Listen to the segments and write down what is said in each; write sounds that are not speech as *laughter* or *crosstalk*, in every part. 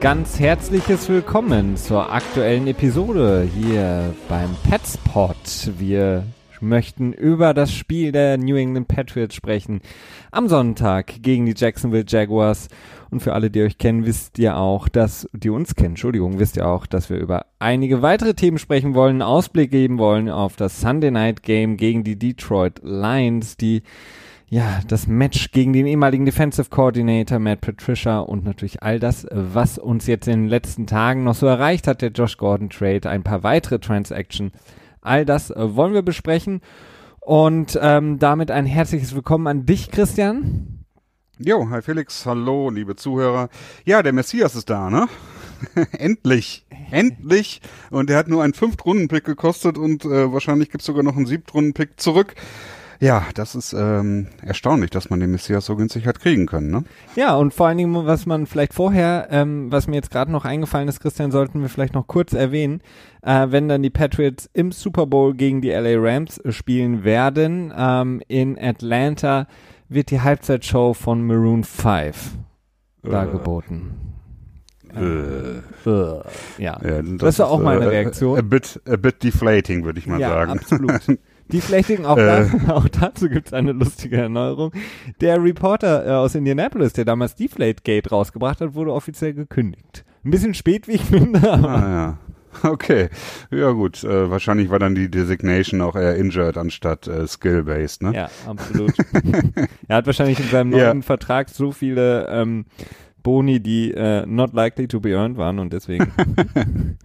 ganz herzliches Willkommen zur aktuellen Episode hier beim Petspot. Wir möchten über das Spiel der New England Patriots sprechen am Sonntag gegen die Jacksonville Jaguars. Und für alle, die euch kennen, wisst ihr auch, dass, die uns kennen, Entschuldigung, wisst ihr auch, dass wir über einige weitere Themen sprechen wollen, Ausblick geben wollen auf das Sunday Night Game gegen die Detroit Lions, die ja, das Match gegen den ehemaligen Defensive Coordinator Matt Patricia und natürlich all das, was uns jetzt in den letzten Tagen noch so erreicht hat, der Josh Gordon Trade, ein paar weitere Transaction. All das äh, wollen wir besprechen. Und ähm, damit ein herzliches Willkommen an dich, Christian. Jo, hi Felix, hallo, liebe Zuhörer. Ja, der Messias ist da, ne? *laughs* endlich, endlich. Und er hat nur einen Fünft-Runden-Pick gekostet und äh, wahrscheinlich gibt's sogar noch einen Siebt-Runden-Pick zurück. Ja, das ist ähm, erstaunlich, dass man den Messias so günstig hat kriegen können, ne? Ja, und vor allen Dingen, was man vielleicht vorher, ähm, was mir jetzt gerade noch eingefallen ist, Christian, sollten wir vielleicht noch kurz erwähnen, äh, wenn dann die Patriots im Super Bowl gegen die LA Rams spielen werden, ähm, in Atlanta wird die Halbzeitshow von Maroon 5 äh. dargeboten. Äh. Äh. Ja, ja das, das war auch meine äh, Reaktion. A bit, a bit deflating, würde ich mal ja, sagen. absolut. *laughs* Deflating, auch, äh. da, *laughs* auch dazu gibt es eine lustige Erneuerung. Der Reporter äh, aus Indianapolis, der damals Deflate Gate rausgebracht hat, wurde offiziell gekündigt. Ein bisschen spät, wie ich finde, aber. Ah, ja. Okay, ja gut. Äh, wahrscheinlich war dann die Designation auch eher injured anstatt äh, skill-based, ne? Ja, absolut. *laughs* er hat wahrscheinlich in seinem neuen ja. Vertrag so viele ähm, Boni, die äh, not likely to be earned waren und deswegen. *laughs*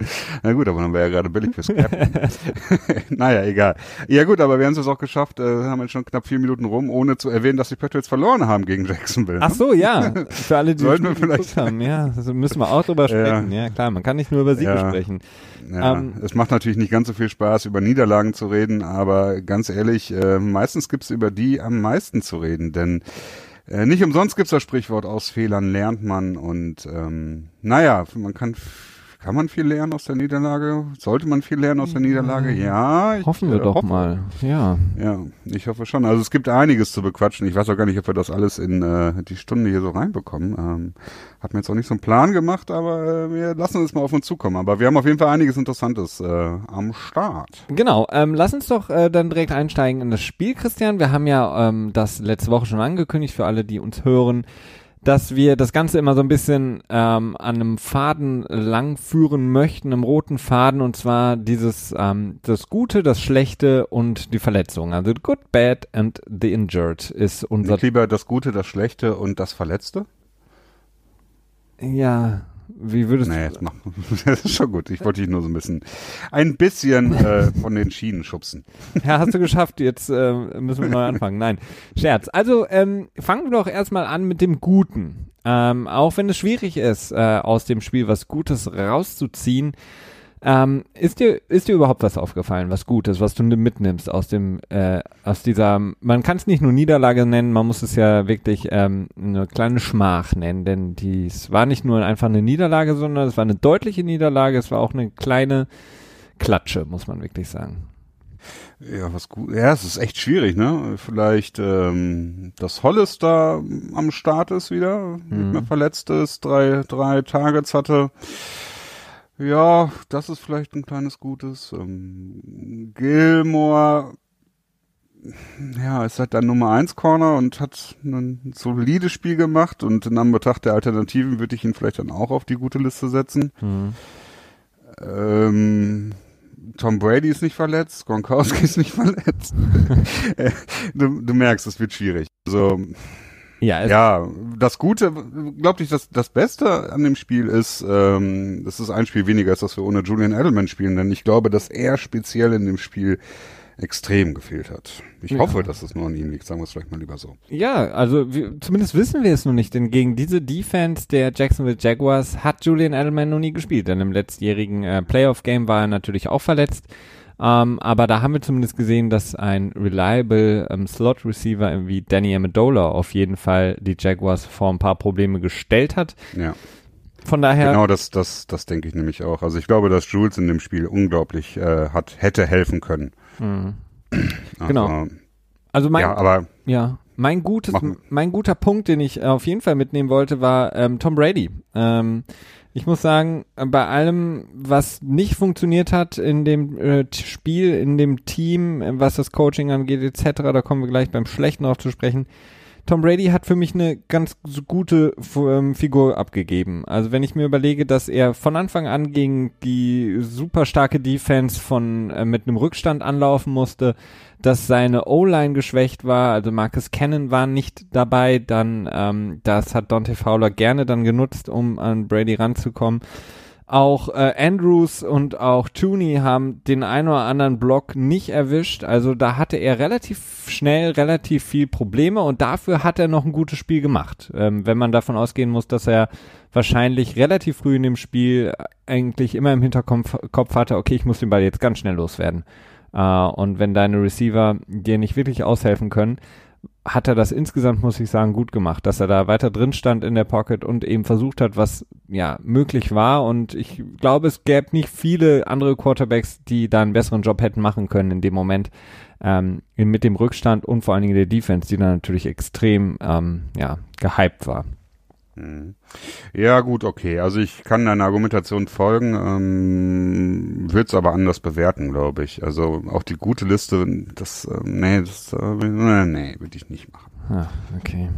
Na gut, aber dann wäre ja gerade billig fürs Cap. *laughs* naja, egal. Ja gut, aber wir haben es auch geschafft, äh, haben jetzt schon knapp vier Minuten rum, ohne zu erwähnen, dass die Patriots verloren haben gegen Jacksonville. Ne? Ach so, ja. *laughs* Für alle, die Sollten wir vielleicht haben, ja, also müssen wir auch drüber sprechen. Ja. ja, klar, man kann nicht nur über Siege ja. sprechen. Ja, ähm, es macht natürlich nicht ganz so viel Spaß, über Niederlagen zu reden, aber ganz ehrlich, äh, meistens gibt es über die am meisten zu reden, denn äh, nicht umsonst gibt's das Sprichwort, aus Fehlern lernt man und ähm, naja, man kann kann man viel lernen aus der Niederlage? Sollte man viel lernen aus der Niederlage? Ja. Ich, Hoffen wir äh, doch hoffe. mal. Ja. Ja, ich hoffe schon. Also es gibt einiges zu bequatschen. Ich weiß auch gar nicht, ob wir das alles in äh, die Stunde hier so reinbekommen. Ähm, hat mir jetzt auch nicht so einen Plan gemacht, aber äh, wir lassen es mal auf uns zukommen. Aber wir haben auf jeden Fall einiges Interessantes äh, am Start. Genau. Ähm, lass uns doch äh, dann direkt einsteigen in das Spiel, Christian. Wir haben ja ähm, das letzte Woche schon angekündigt für alle, die uns hören dass wir das Ganze immer so ein bisschen ähm, an einem Faden lang führen möchten, einem roten Faden, und zwar dieses ähm, das Gute, das Schlechte und die Verletzung. Also good, bad and the injured ist unser. Nicht lieber das Gute, das Schlechte und das Verletzte? Ja, wie würdest nee, du? Das, *laughs* das ist schon gut. Ich wollte dich nur so ein bisschen, ein bisschen äh, von den Schienen schubsen. *laughs* Ja, hast du geschafft. Jetzt äh, müssen wir neu anfangen. Nein, Scherz. Also ähm, fangen wir doch erstmal an mit dem Guten. Ähm, auch wenn es schwierig ist, äh, aus dem Spiel was Gutes rauszuziehen, ähm, ist dir ist dir überhaupt was aufgefallen, was Gutes, was du mitnimmst aus dem äh, aus dieser man kann es nicht nur Niederlage nennen, man muss es ja wirklich ähm, eine kleine Schmach nennen, denn dies war nicht nur einfach eine Niederlage, sondern es war eine deutliche Niederlage, es war auch eine kleine Klatsche, muss man wirklich sagen. Ja, was gut. Ja, es ist echt schwierig, ne? Vielleicht, ähm, dass Hollister am Start ist wieder, mhm. nicht mehr verletzt ist, drei, drei Targets hatte. Ja, das ist vielleicht ein kleines Gutes. Ähm, Gilmore, ja, ist halt dann Nummer 1 Corner und hat ein solides Spiel gemacht und in Anbetracht der Alternativen würde ich ihn vielleicht dann auch auf die gute Liste setzen. Mhm. Ähm, Tom Brady ist nicht verletzt, Gronkowski ist nicht verletzt. *laughs* du, du merkst, es wird schwierig. Also, ja, ja, das Gute, glaube ich, das, das Beste an dem Spiel ist, ähm, dass es ein Spiel weniger ist, dass wir ohne Julian Edelman spielen, denn ich glaube, dass er speziell in dem Spiel extrem gefehlt hat. Ich ja. hoffe, dass es nur an ihm liegt, sagen wir es vielleicht mal lieber so. Ja, also wir, zumindest wissen wir es noch nicht, denn gegen diese Defense der Jacksonville Jaguars hat Julian Edelman noch nie gespielt, denn im letztjährigen äh, Playoff-Game war er natürlich auch verletzt. Ähm, aber da haben wir zumindest gesehen, dass ein reliable ähm, Slot-Receiver wie Danny Amendola auf jeden Fall die Jaguars vor ein paar Probleme gestellt hat. Ja. Von daher. Genau, das, das, das denke ich nämlich auch. Also ich glaube, dass Jules in dem Spiel unglaublich äh, hat, hätte helfen können. Mhm. *clears throat* genau. Also mein, ja, aber ja. Mein gutes, mein guter Punkt, den ich auf jeden Fall mitnehmen wollte, war ähm, Tom Brady. Ähm, ich muss sagen, bei allem, was nicht funktioniert hat in dem äh, Spiel, in dem Team, was das Coaching angeht, etc., da kommen wir gleich beim Schlechten drauf zu sprechen, Tom Brady hat für mich eine ganz gute ähm, Figur abgegeben. Also wenn ich mir überlege, dass er von Anfang an gegen die super starke Defense von äh, mit einem Rückstand anlaufen musste, dass seine O-Line geschwächt war, also Marcus Cannon war nicht dabei, dann ähm, das hat Dante Fowler gerne dann genutzt, um an Brady ranzukommen. Auch äh, Andrews und auch Tooney haben den einen oder anderen Block nicht erwischt. Also da hatte er relativ schnell relativ viel Probleme und dafür hat er noch ein gutes Spiel gemacht. Ähm, wenn man davon ausgehen muss, dass er wahrscheinlich relativ früh in dem Spiel eigentlich immer im Hinterkopf Kopf hatte, okay, ich muss den Ball jetzt ganz schnell loswerden. Äh, und wenn deine Receiver dir nicht wirklich aushelfen können, hat er das insgesamt, muss ich sagen, gut gemacht, dass er da weiter drin stand in der Pocket und eben versucht hat, was ja möglich war. Und ich glaube, es gäbe nicht viele andere Quarterbacks, die da einen besseren Job hätten machen können in dem Moment ähm, mit dem Rückstand und vor allen Dingen der Defense, die dann natürlich extrem ähm, ja, gehypt war. Mhm. Ja, gut, okay. Also ich kann deiner Argumentation folgen, ähm, würde es aber anders bewerten, glaube ich. Also auch die gute Liste, das, äh, nee, das, äh, nee, würde ich nicht machen. Ah, okay.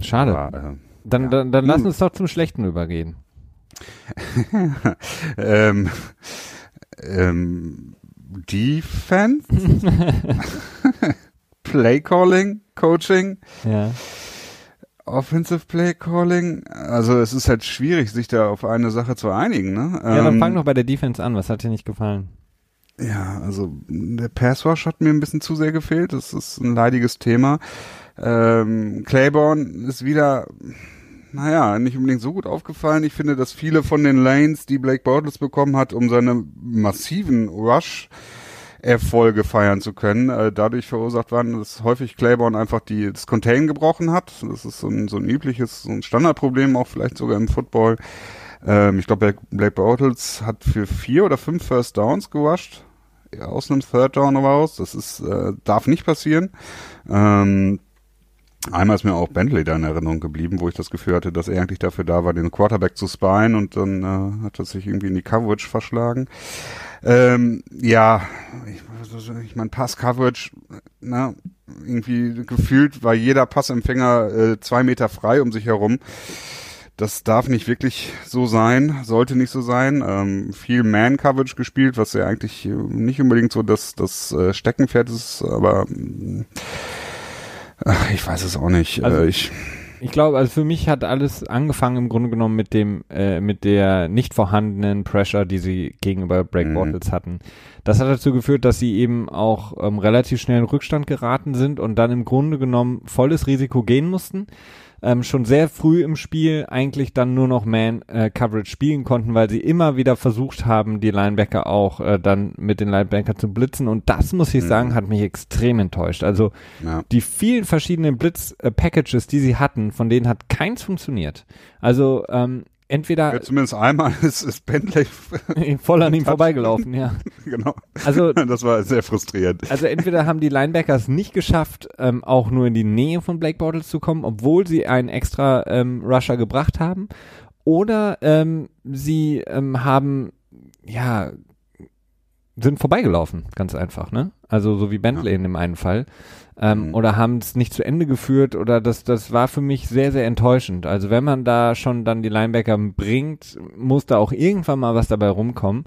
Schade. Aber, äh, dann, ja. dann, dann lass hm. uns doch zum Schlechten übergehen. *laughs* ähm, ähm, Defense? *laughs* *laughs* Play Calling? Coaching? Ja. Offensive Play Calling, also es ist halt schwierig, sich da auf eine Sache zu einigen, ne? Ja, dann ähm, fang doch bei der Defense an. Was hat dir nicht gefallen? Ja, also der Passwash hat mir ein bisschen zu sehr gefehlt. Das ist ein leidiges Thema. Ähm, Claiborne ist wieder, naja, nicht unbedingt so gut aufgefallen. Ich finde, dass viele von den Lanes, die Blake Bortles bekommen hat, um seine massiven Rush Erfolge feiern zu können. Äh, dadurch verursacht waren, dass häufig Claiborne einfach die, das Contain gebrochen hat. Das ist so ein, so ein übliches, so ein Standardproblem, auch vielleicht sogar im Football. Ähm, ich glaube, Blake Bortles hat für vier oder fünf First Downs gewascht. Aus einem Third Down raus. Das ist, äh, darf nicht passieren. Ähm, Einmal ist mir auch Bentley da in Erinnerung geblieben, wo ich das Gefühl hatte, dass er eigentlich dafür da war, den Quarterback zu spyen und dann äh, hat er sich irgendwie in die Coverage verschlagen. Ähm, ja, ich, ich meine, Pass-Coverage, ne, irgendwie gefühlt war jeder Passempfänger äh, zwei Meter frei um sich herum. Das darf nicht wirklich so sein, sollte nicht so sein. Ähm, viel Man-Coverage gespielt, was ja eigentlich nicht unbedingt so das, das äh, Steckenpferd ist, aber äh, ich weiß es auch nicht. Also, äh, ich ich glaube, also für mich hat alles angefangen im Grunde genommen mit dem, äh, mit der nicht vorhandenen Pressure, die sie gegenüber Break mhm. Bottles hatten. Das hat dazu geführt, dass sie eben auch ähm, relativ schnell in Rückstand geraten sind und dann im Grunde genommen volles Risiko gehen mussten ähm, schon sehr früh im Spiel eigentlich dann nur noch Man-Coverage äh, spielen konnten, weil sie immer wieder versucht haben, die Linebacker auch äh, dann mit den Linebacker zu blitzen. Und das, muss ich mhm. sagen, hat mich extrem enttäuscht. Also ja. die vielen verschiedenen Blitz-Packages, die sie hatten, von denen hat keins funktioniert. Also ähm, entweder. Ja, zumindest einmal *laughs* ist, ist Bentley *laughs* voll an ihm vorbeigelaufen, ja. *laughs* genau. Also, das war sehr frustrierend. Also entweder haben die Linebackers nicht geschafft, ähm, auch nur in die Nähe von Blake Bortles zu kommen, obwohl sie einen extra ähm, Rusher gebracht haben, oder ähm, sie ähm, haben, ja, sind vorbeigelaufen, ganz einfach, ne? Also so wie Bentley ja. in dem einen Fall ähm, mhm. oder haben es nicht zu Ende geführt oder das, das war für mich sehr, sehr enttäuschend. Also wenn man da schon dann die Linebacker bringt, muss da auch irgendwann mal was dabei rumkommen.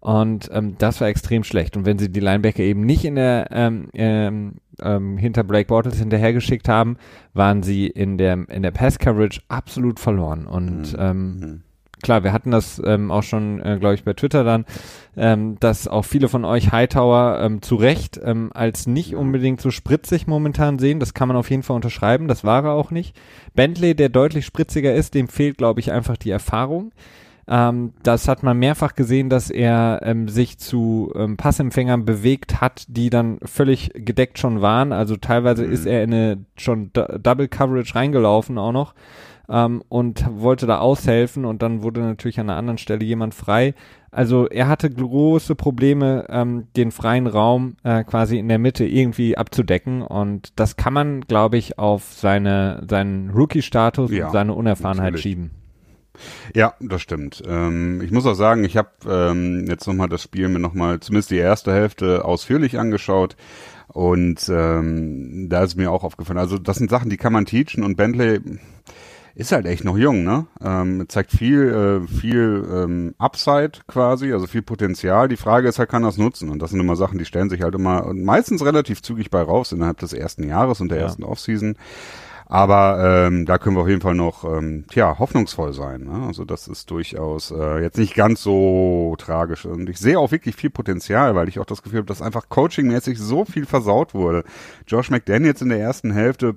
Und ähm, das war extrem schlecht. Und wenn sie die Linebacker eben nicht in der ähm, ähm, ähm, hinter Blake Bortles hinterhergeschickt haben, waren sie in der in der Pass Coverage absolut verloren. Und mhm. ähm, mhm klar, wir hatten das ähm, auch schon, äh, glaube ich, bei Twitter dann, ähm, dass auch viele von euch Hightower ähm, zu Recht ähm, als nicht unbedingt so spritzig momentan sehen. Das kann man auf jeden Fall unterschreiben. Das war er auch nicht. Bentley, der deutlich spritziger ist, dem fehlt, glaube ich, einfach die Erfahrung. Ähm, das hat man mehrfach gesehen, dass er ähm, sich zu ähm, Passempfängern bewegt hat, die dann völlig gedeckt schon waren. Also teilweise mhm. ist er in eine schon D Double Coverage reingelaufen auch noch ähm, und wollte da aushelfen und dann wurde natürlich an einer anderen Stelle jemand frei. Also er hatte große Probleme, ähm, den freien Raum äh, quasi in der Mitte irgendwie abzudecken und das kann man, glaube ich, auf seine seinen Rookie-Status Ja, und seine Unerfahrenheit natürlich. schieben. Ja, das stimmt. Ähm, ich muss auch sagen, ich habe ähm, jetzt nochmal das Spiel mir nochmal, zumindest die erste Hälfte, ausführlich angeschaut. Und ähm, da ist mir auch aufgefallen, also das sind Sachen, die kann man teachen und Bentley ist halt echt noch jung, ne? Ähm, zeigt viel, äh, viel ähm, Upside quasi, also viel Potenzial. Die Frage ist halt, kann es nutzen? Und das sind immer Sachen, die stellen sich halt immer meistens relativ zügig bei raus innerhalb des ersten Jahres und der Ja. ersten Offseason. Aber ähm, da können wir auf jeden Fall noch ähm, tja, hoffnungsvoll sein. Ne? Also das ist durchaus äh, jetzt nicht ganz so tragisch. Und ich sehe auch wirklich viel Potenzial, weil ich auch das Gefühl habe, dass einfach coachingmäßig so viel versaut wurde. Josh McDaniels in der ersten Hälfte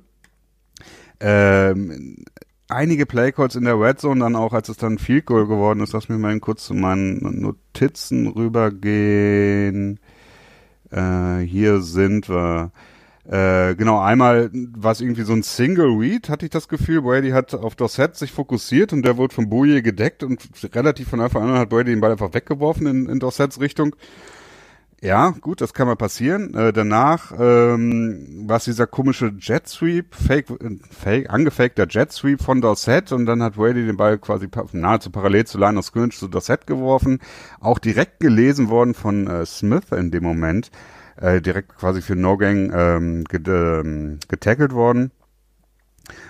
ähm, einige Playcalls in der Red Zone, dann auch als es dann Field Goal geworden ist, lass mich mal kurz zu meinen Notizen rübergehen. Äh, hier sind wir. Äh, genau, einmal war es irgendwie so ein Single Read, hatte ich das Gefühl. Brady hat auf Dossett sich fokussiert und der wurde von Bouye gedeckt und relativ von Anfang an hat Brady den Ball einfach weggeworfen in, in Dossets Richtung. Ja, gut, das kann mal passieren. Äh, danach ähm, war es dieser komische Jet Sweep, Fake, äh, Fake, angefakter Jet Sweep von Dorsett und dann hat Brady den Ball quasi nahezu parallel zu Line of Scrimmage zu Dorsett geworfen. Auch direkt gelesen worden von äh, Smith in dem Moment. Äh, direkt quasi für No Gang ähm, get, ähm, getackelt worden.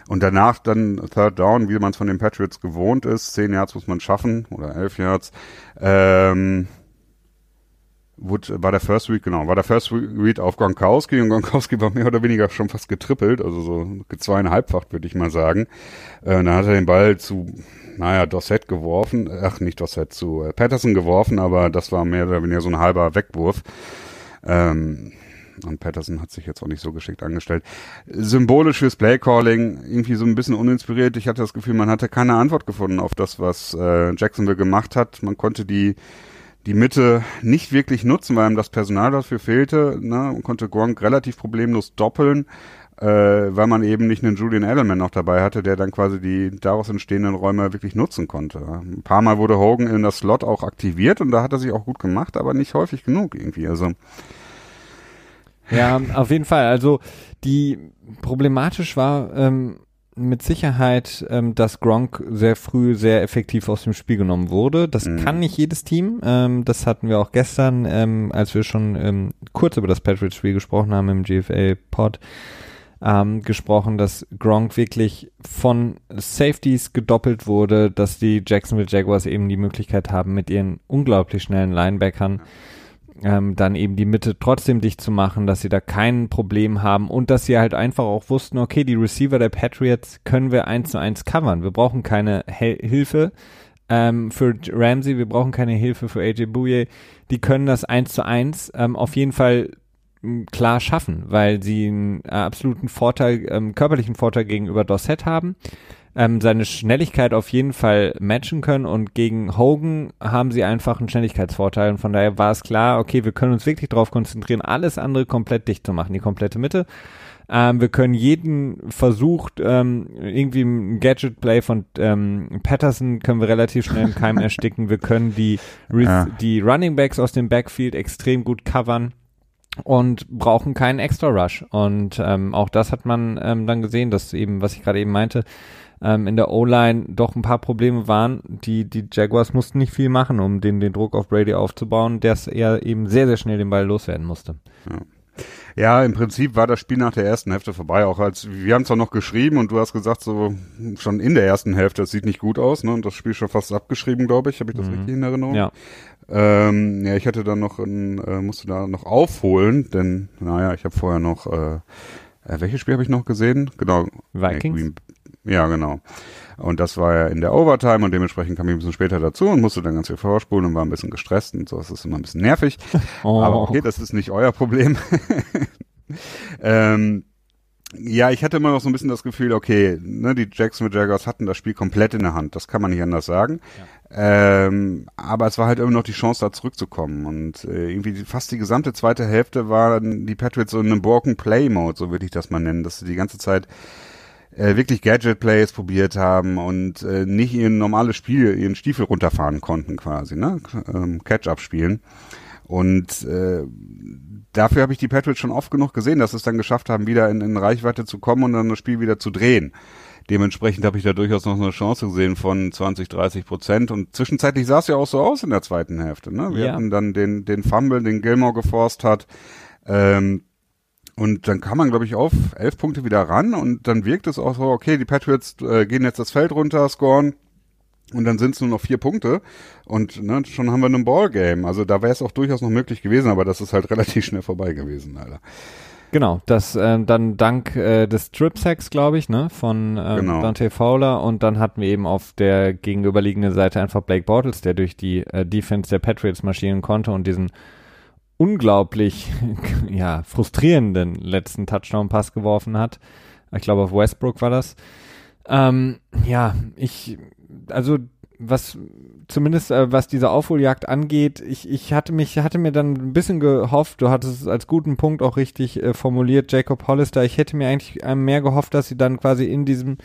Und danach dann Third Down, wie man es von den Patriots gewohnt ist. Zehn Yards muss man schaffen oder elf Yards. Ähm, Wood, war der First Read, genau, war der First Read auf Gronkowski und Gronkowski war mehr oder weniger schon fast getrippelt, also so zweieinhalbfacht, würde ich mal sagen. Äh, dann hat er den Ball zu, naja, Dossett geworfen, ach, nicht Dossett, zu äh, Patterson geworfen, aber das war mehr oder weniger so ein halber Wegwurf. Ähm, und Patterson hat sich jetzt auch nicht so geschickt angestellt. Symbolisch fürs Playcalling, irgendwie so ein bisschen uninspiriert. Ich hatte das Gefühl, man hatte keine Antwort gefunden auf das, was äh, Jacksonville gemacht hat. Man konnte die die Mitte nicht wirklich nutzen, weil ihm das Personal dafür fehlte. Ne? Man konnte Gronk relativ problemlos doppeln, äh, weil man eben nicht einen Julian Edelman noch dabei hatte, der dann quasi die daraus entstehenden Räume wirklich nutzen konnte. Ein paar Mal wurde Hogan in das Slot auch aktiviert und da hat er sich auch gut gemacht, aber nicht häufig genug irgendwie. Also Ja, auf jeden Fall. Also die problematisch war ähm, mit Sicherheit, ähm, dass Gronk sehr früh sehr effektiv aus dem Spiel genommen wurde. Das Mhm. kann nicht jedes Team. Ähm, das hatten wir auch gestern, ähm, als wir schon ähm, kurz über das Patriots-Spiel gesprochen haben im GFA-Pod. Ähm, gesprochen, dass Gronk wirklich von Safeties gedoppelt wurde, dass die Jacksonville Jaguars eben die Möglichkeit haben, mit ihren unglaublich schnellen Linebackern ähm, dann eben die Mitte trotzdem dicht zu machen, dass sie da kein Problem haben und dass sie halt einfach auch wussten, okay, die Receiver der Patriots können wir eins zu eins covern. Wir brauchen keine Hel Hilfe ähm, für Ramsey, wir brauchen keine Hilfe für AJ Bouye. Die können das eins zu eins ähm, auf jeden Fall klar schaffen, weil sie einen absoluten Vorteil, ähm, körperlichen Vorteil gegenüber Dossett haben ähm, seine Schnelligkeit auf jeden Fall matchen können und gegen Hogan haben sie einfach einen Schnelligkeitsvorteil und von daher war es klar, okay, wir können uns wirklich darauf konzentrieren, alles andere komplett dicht zu machen, die komplette Mitte. Ähm, wir können jeden Versuch, ähm, irgendwie ein Gadget-Play von ähm, Patterson können wir relativ schnell im Keim *laughs* ersticken. Wir können die, Re Ja. die Running Backs aus dem Backfield extrem gut covern und brauchen keinen Extra Rush. Und ähm, auch das hat man ähm, dann gesehen, dass eben, was ich gerade eben meinte, ähm, in der O-Line doch ein paar Probleme waren. Die, die Jaguars mussten nicht viel machen, um den, den Druck auf Brady aufzubauen, der es eher eben sehr, sehr schnell den Ball loswerden musste. Ja, im Prinzip war das Spiel nach der ersten Hälfte vorbei. Auch als wir haben es auch noch geschrieben und du hast gesagt, so schon in der ersten Hälfte, es sieht nicht gut aus, ne? Und das Spiel schon fast abgeschrieben, glaube ich. Habe ich das Mhm. richtig in Erinnerung? Ja. Ähm, ja, ich hatte dann noch ein, äh, musste da noch aufholen, denn naja, ich habe vorher noch äh, äh, welches Spiel habe ich noch gesehen? Genau. Vikings? Green- Ja, genau. Und das war ja in der Overtime und dementsprechend kam ich ein bisschen später dazu und musste dann ganz viel vorspulen und war ein bisschen gestresst und so. Das ist immer ein bisschen nervig. *laughs* Oh. Aber okay, das ist nicht euer Problem. *laughs* ähm, ja, ich hatte immer noch so ein bisschen das Gefühl, okay, ne, die Jacksonville Jaguars hatten das Spiel komplett in der Hand. Das kann man nicht anders sagen. Ähm, aber es war halt immer noch die Chance, da zurückzukommen. Und äh, irgendwie fast die gesamte zweite Hälfte waren die Patriots so in einem Broken Play Mode, so würde ich das mal nennen, dass sie die ganze Zeit äh, wirklich Gadget-Plays probiert haben und äh, nicht ihren normales Spiel, ihren Stiefel runterfahren konnten quasi, ne? Ähm, Catch-up spielen. Und äh, dafür habe ich die Patriots schon oft genug gesehen, dass sie es dann geschafft haben, wieder in, in Reichweite zu kommen und dann das Spiel wieder zu drehen. Dementsprechend habe ich da durchaus noch eine Chance gesehen von 20, 30 Prozent. Und zwischenzeitlich sah es ja auch so aus in der zweiten Hälfte. Ne? Wir Ja. hatten dann den, den Fumble, den Gilmore geforst hat. Ähm, und dann kam man, glaube ich, auf elf Punkte wieder ran und dann wirkt es auch so, okay, die Patriots äh, gehen jetzt das Feld runter, scoren und dann sind es nur noch vier Punkte und ne, schon haben wir einen Ballgame. Also da wäre es auch durchaus noch möglich gewesen, aber das ist halt *laughs* relativ schnell vorbei gewesen, Alter. Genau, das äh, dann dank äh, des Strip Sacks, glaube ich, ne, von ähm, Genau. Dante Fowler und dann hatten wir eben auf der gegenüberliegenden Seite einfach Blake Bortles, der durch die äh, Defense der Patriots marschieren konnte und diesen unglaublich *laughs* ja frustrierenden letzten Touchdown-Pass geworfen hat. Ich glaube auf Westbrook war das. Ähm, ja, ich also was zumindest äh, was diese Aufholjagd angeht, ich, ich hatte mich, hatte mir dann ein bisschen gehofft, du hattest es als guten Punkt auch richtig äh, formuliert, Jacob Hollister, ich hätte mir eigentlich äh, mehr gehofft, dass sie dann quasi in diesem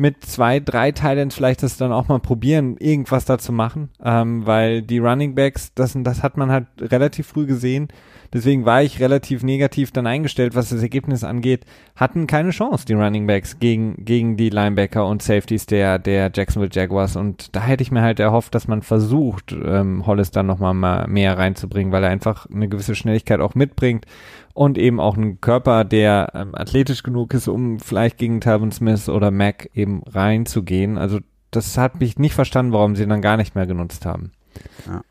mit zwei, drei Teilen vielleicht das dann auch mal probieren, irgendwas da zu machen, ähm, weil die Running Backs, das, das hat man halt relativ früh gesehen, deswegen war ich relativ negativ dann eingestellt, was das Ergebnis angeht, hatten keine Chance, die Running Backs gegen, gegen die Linebacker und Safeties der, der Jacksonville Jaguars und da hätte ich mir halt erhofft, dass man versucht, ähm, Hollis dann nochmal mal mehr reinzubringen, weil er einfach eine gewisse Schnelligkeit auch mitbringt und eben auch einen Körper, der ähm, athletisch genug ist, um vielleicht gegen Talvin Smith oder Mac eben reinzugehen. Also das hat mich nicht verstanden, warum sie ihn dann gar nicht mehr genutzt haben. Ja,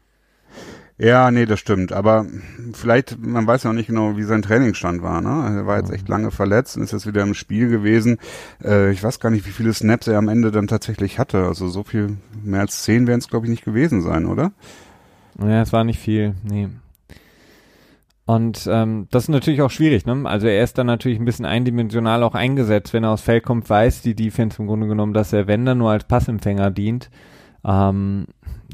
nee, das stimmt. Aber vielleicht, man weiß ja auch nicht genau, wie sein Trainingsstand war. Ne? Er war jetzt echt lange verletzt und ist jetzt wieder im Spiel gewesen. Äh, ich weiß gar nicht, wie viele Snaps er am Ende dann tatsächlich hatte. Also so viel, mehr als zehn werden es, glaube ich, nicht gewesen sein, oder? Ja, es war nicht viel, nee. Und ähm, das ist natürlich auch schwierig, ne? Also er ist dann natürlich ein bisschen eindimensional auch eingesetzt, wenn er aufs Feld kommt, weiß die Defense im Grunde genommen, dass er, wenn dann nur als Passempfänger dient. Ähm,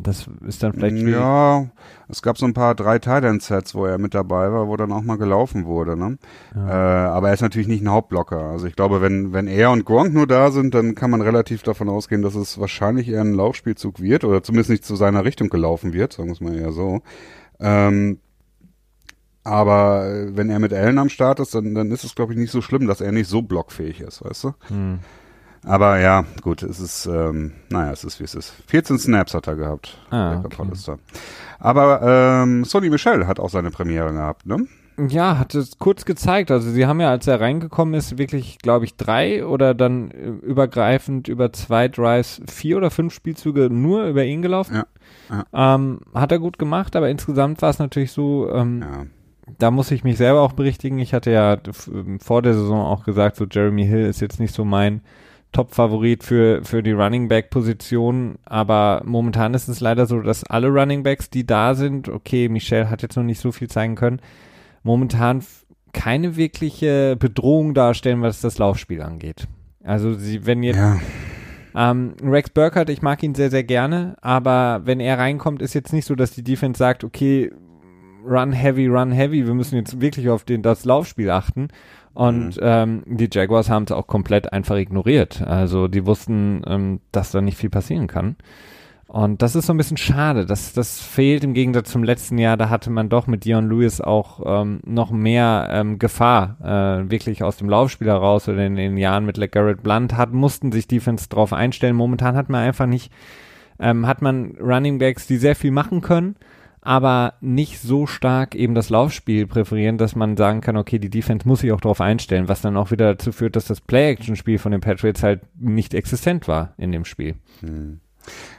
das ist dann vielleicht. Ja, es gab so ein paar drei Thailand-Sets, wo er mit dabei war, wo dann auch mal gelaufen wurde. Ne? Äh, aber er ist natürlich nicht ein Hauptblocker. Also ich glaube, wenn, wenn er und Gronk nur da sind, dann kann man relativ davon ausgehen, dass es wahrscheinlich eher ein Laufspielzug wird oder zumindest nicht zu seiner Richtung gelaufen wird, sagen wir es mal eher so. Ähm, aber wenn er mit Allen am Start ist, dann, dann ist es, glaube ich, nicht so schlimm, dass er nicht so blockfähig ist, weißt du? Hm. Aber ja, gut, es ist, ähm, naja, es ist wie es ist. 14 Snaps hat er gehabt. Ah, okay. Hollister. Aber ähm, Sonny Michel hat auch seine Premiere gehabt, ne? Ja, hat es kurz gezeigt. Also sie haben ja, als er reingekommen ist, wirklich, glaube ich, drei oder dann äh, übergreifend über zwei Drives vier oder fünf Spielzüge nur über ihn gelaufen. Ja, Ähm, hat er gut gemacht, aber insgesamt war es natürlich so, ähm, Ja. da muss ich mich selber auch berichtigen. Ich hatte ja ähm, vor der Saison auch gesagt, so Jeremy Hill ist jetzt nicht so mein Top-Favorit für, für die Running Back-Position, aber momentan ist es leider so, dass alle Running Backs, die da sind, okay, Michel hat jetzt noch nicht so viel zeigen können, momentan keine wirkliche Bedrohung darstellen, was das Laufspiel angeht. Also sie, wenn jetzt ja. ähm, Rex Burkhardt, ich mag ihn sehr, sehr gerne, aber wenn er reinkommt, ist jetzt nicht so, dass die Defense sagt, okay, run heavy, run heavy, wir müssen jetzt wirklich auf den, das Laufspiel achten. Und ähm, die Jaguars haben es auch komplett einfach ignoriert. Also die wussten, ähm, dass da nicht viel passieren kann. Und das ist so ein bisschen schade. Das, das fehlt im Gegensatz zum letzten Jahr. Da hatte man doch mit Dion Lewis auch ähm, noch mehr ähm, Gefahr, äh, wirklich aus dem Laufspiel heraus oder in den Jahren mit LeGarrette Blunt hat, mussten sich Defense drauf einstellen. Momentan hat man einfach nicht, ähm, hat man Running Backs, die sehr viel machen können, aber nicht so stark eben das Laufspiel präferieren, dass man sagen kann, okay, die Defense muss sich auch darauf einstellen, was dann auch wieder dazu führt, dass das Play-Action-Spiel von den Patriots halt nicht existent war in dem Spiel.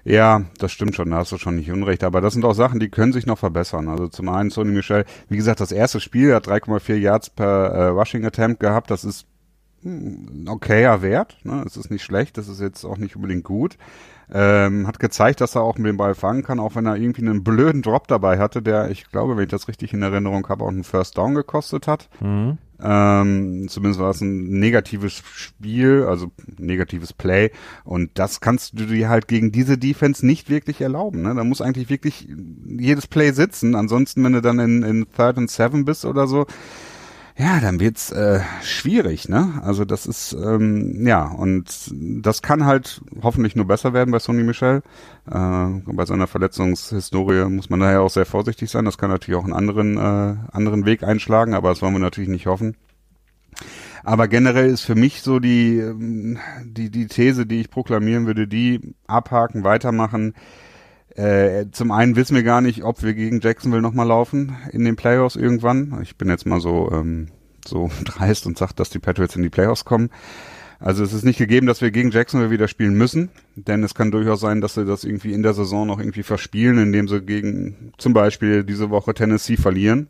Ja, das stimmt schon, da hast du schon nicht unrecht. Aber das sind auch Sachen, die können sich noch verbessern. Also zum einen Sonny Michel, wie gesagt, das erste Spiel hat 3,4 Yards per äh, Rushing Attempt gehabt. Das ist hm, ein okayer Wert. Ne? Es ist nicht schlecht, das ist jetzt auch nicht unbedingt gut. Ähm, hat gezeigt, dass er auch mit dem Ball fangen kann, auch wenn er irgendwie einen blöden Drop dabei hatte, der, ich glaube, wenn ich das richtig in Erinnerung habe, auch einen First Down gekostet hat. Mhm. Ähm, zumindest war es ein negatives Spiel, also negatives Play. Und das kannst du dir halt gegen diese Defense nicht wirklich erlauben. Ne? Da muss eigentlich wirklich jedes Play sitzen. Ansonsten, wenn du dann in, in Third and Seven bist oder so, ja, dann wird's äh, schwierig, ne? Also das ist ähm, ja und das kann halt hoffentlich nur besser werden bei Sonny Michel. Äh, bei seiner Verletzungshistorie muss man daher auch sehr vorsichtig sein. Das kann natürlich auch einen anderen äh, anderen Weg einschlagen, aber das wollen wir natürlich nicht hoffen. Aber generell ist für mich so die ähm, die die These, die ich proklamieren würde, die abhaken, weitermachen. Äh, zum einen wissen wir gar nicht, ob wir gegen Jacksonville nochmal laufen in den Playoffs irgendwann. Ich bin jetzt mal so, ähm, so *laughs* dreist und sage, dass die Patriots in die Playoffs kommen. Also es ist nicht gegeben, dass wir gegen Jacksonville wieder spielen müssen, denn es kann durchaus sein, dass sie das irgendwie in der Saison noch irgendwie verspielen, indem sie gegen zum Beispiel diese Woche Tennessee verlieren.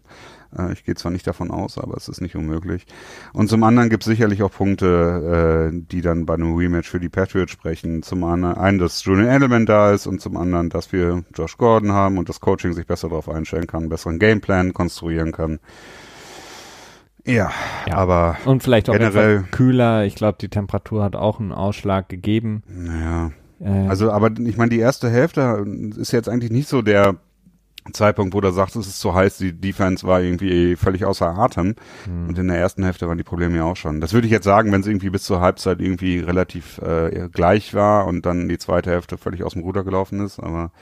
Äh, ich gehe zwar nicht davon aus, aber es ist nicht unmöglich. Und zum anderen gibt es sicherlich auch Punkte, äh, die dann bei einem Rematch für die Patriots sprechen. Zum einen, dass Julian Edelman da ist und zum anderen, dass wir Josh Gordon haben und das Coaching sich besser darauf einstellen kann, einen besseren Gameplan konstruieren kann. Ja, ja, aber und vielleicht auch generell kühler. Ich glaube, die Temperatur hat auch einen Ausschlag gegeben. Naja. Äh, also, aber ich meine, die erste Hälfte ist jetzt eigentlich nicht so der Zeitpunkt, wo du sagst, es ist zu heiß, die Defense war irgendwie völlig außer Atem. Mhm. Und in der ersten Hälfte waren die Probleme ja auch schon. Das würde ich jetzt sagen, wenn es irgendwie bis zur Halbzeit irgendwie relativ äh, gleich war und dann die zweite Hälfte völlig aus dem Ruder gelaufen ist. Aber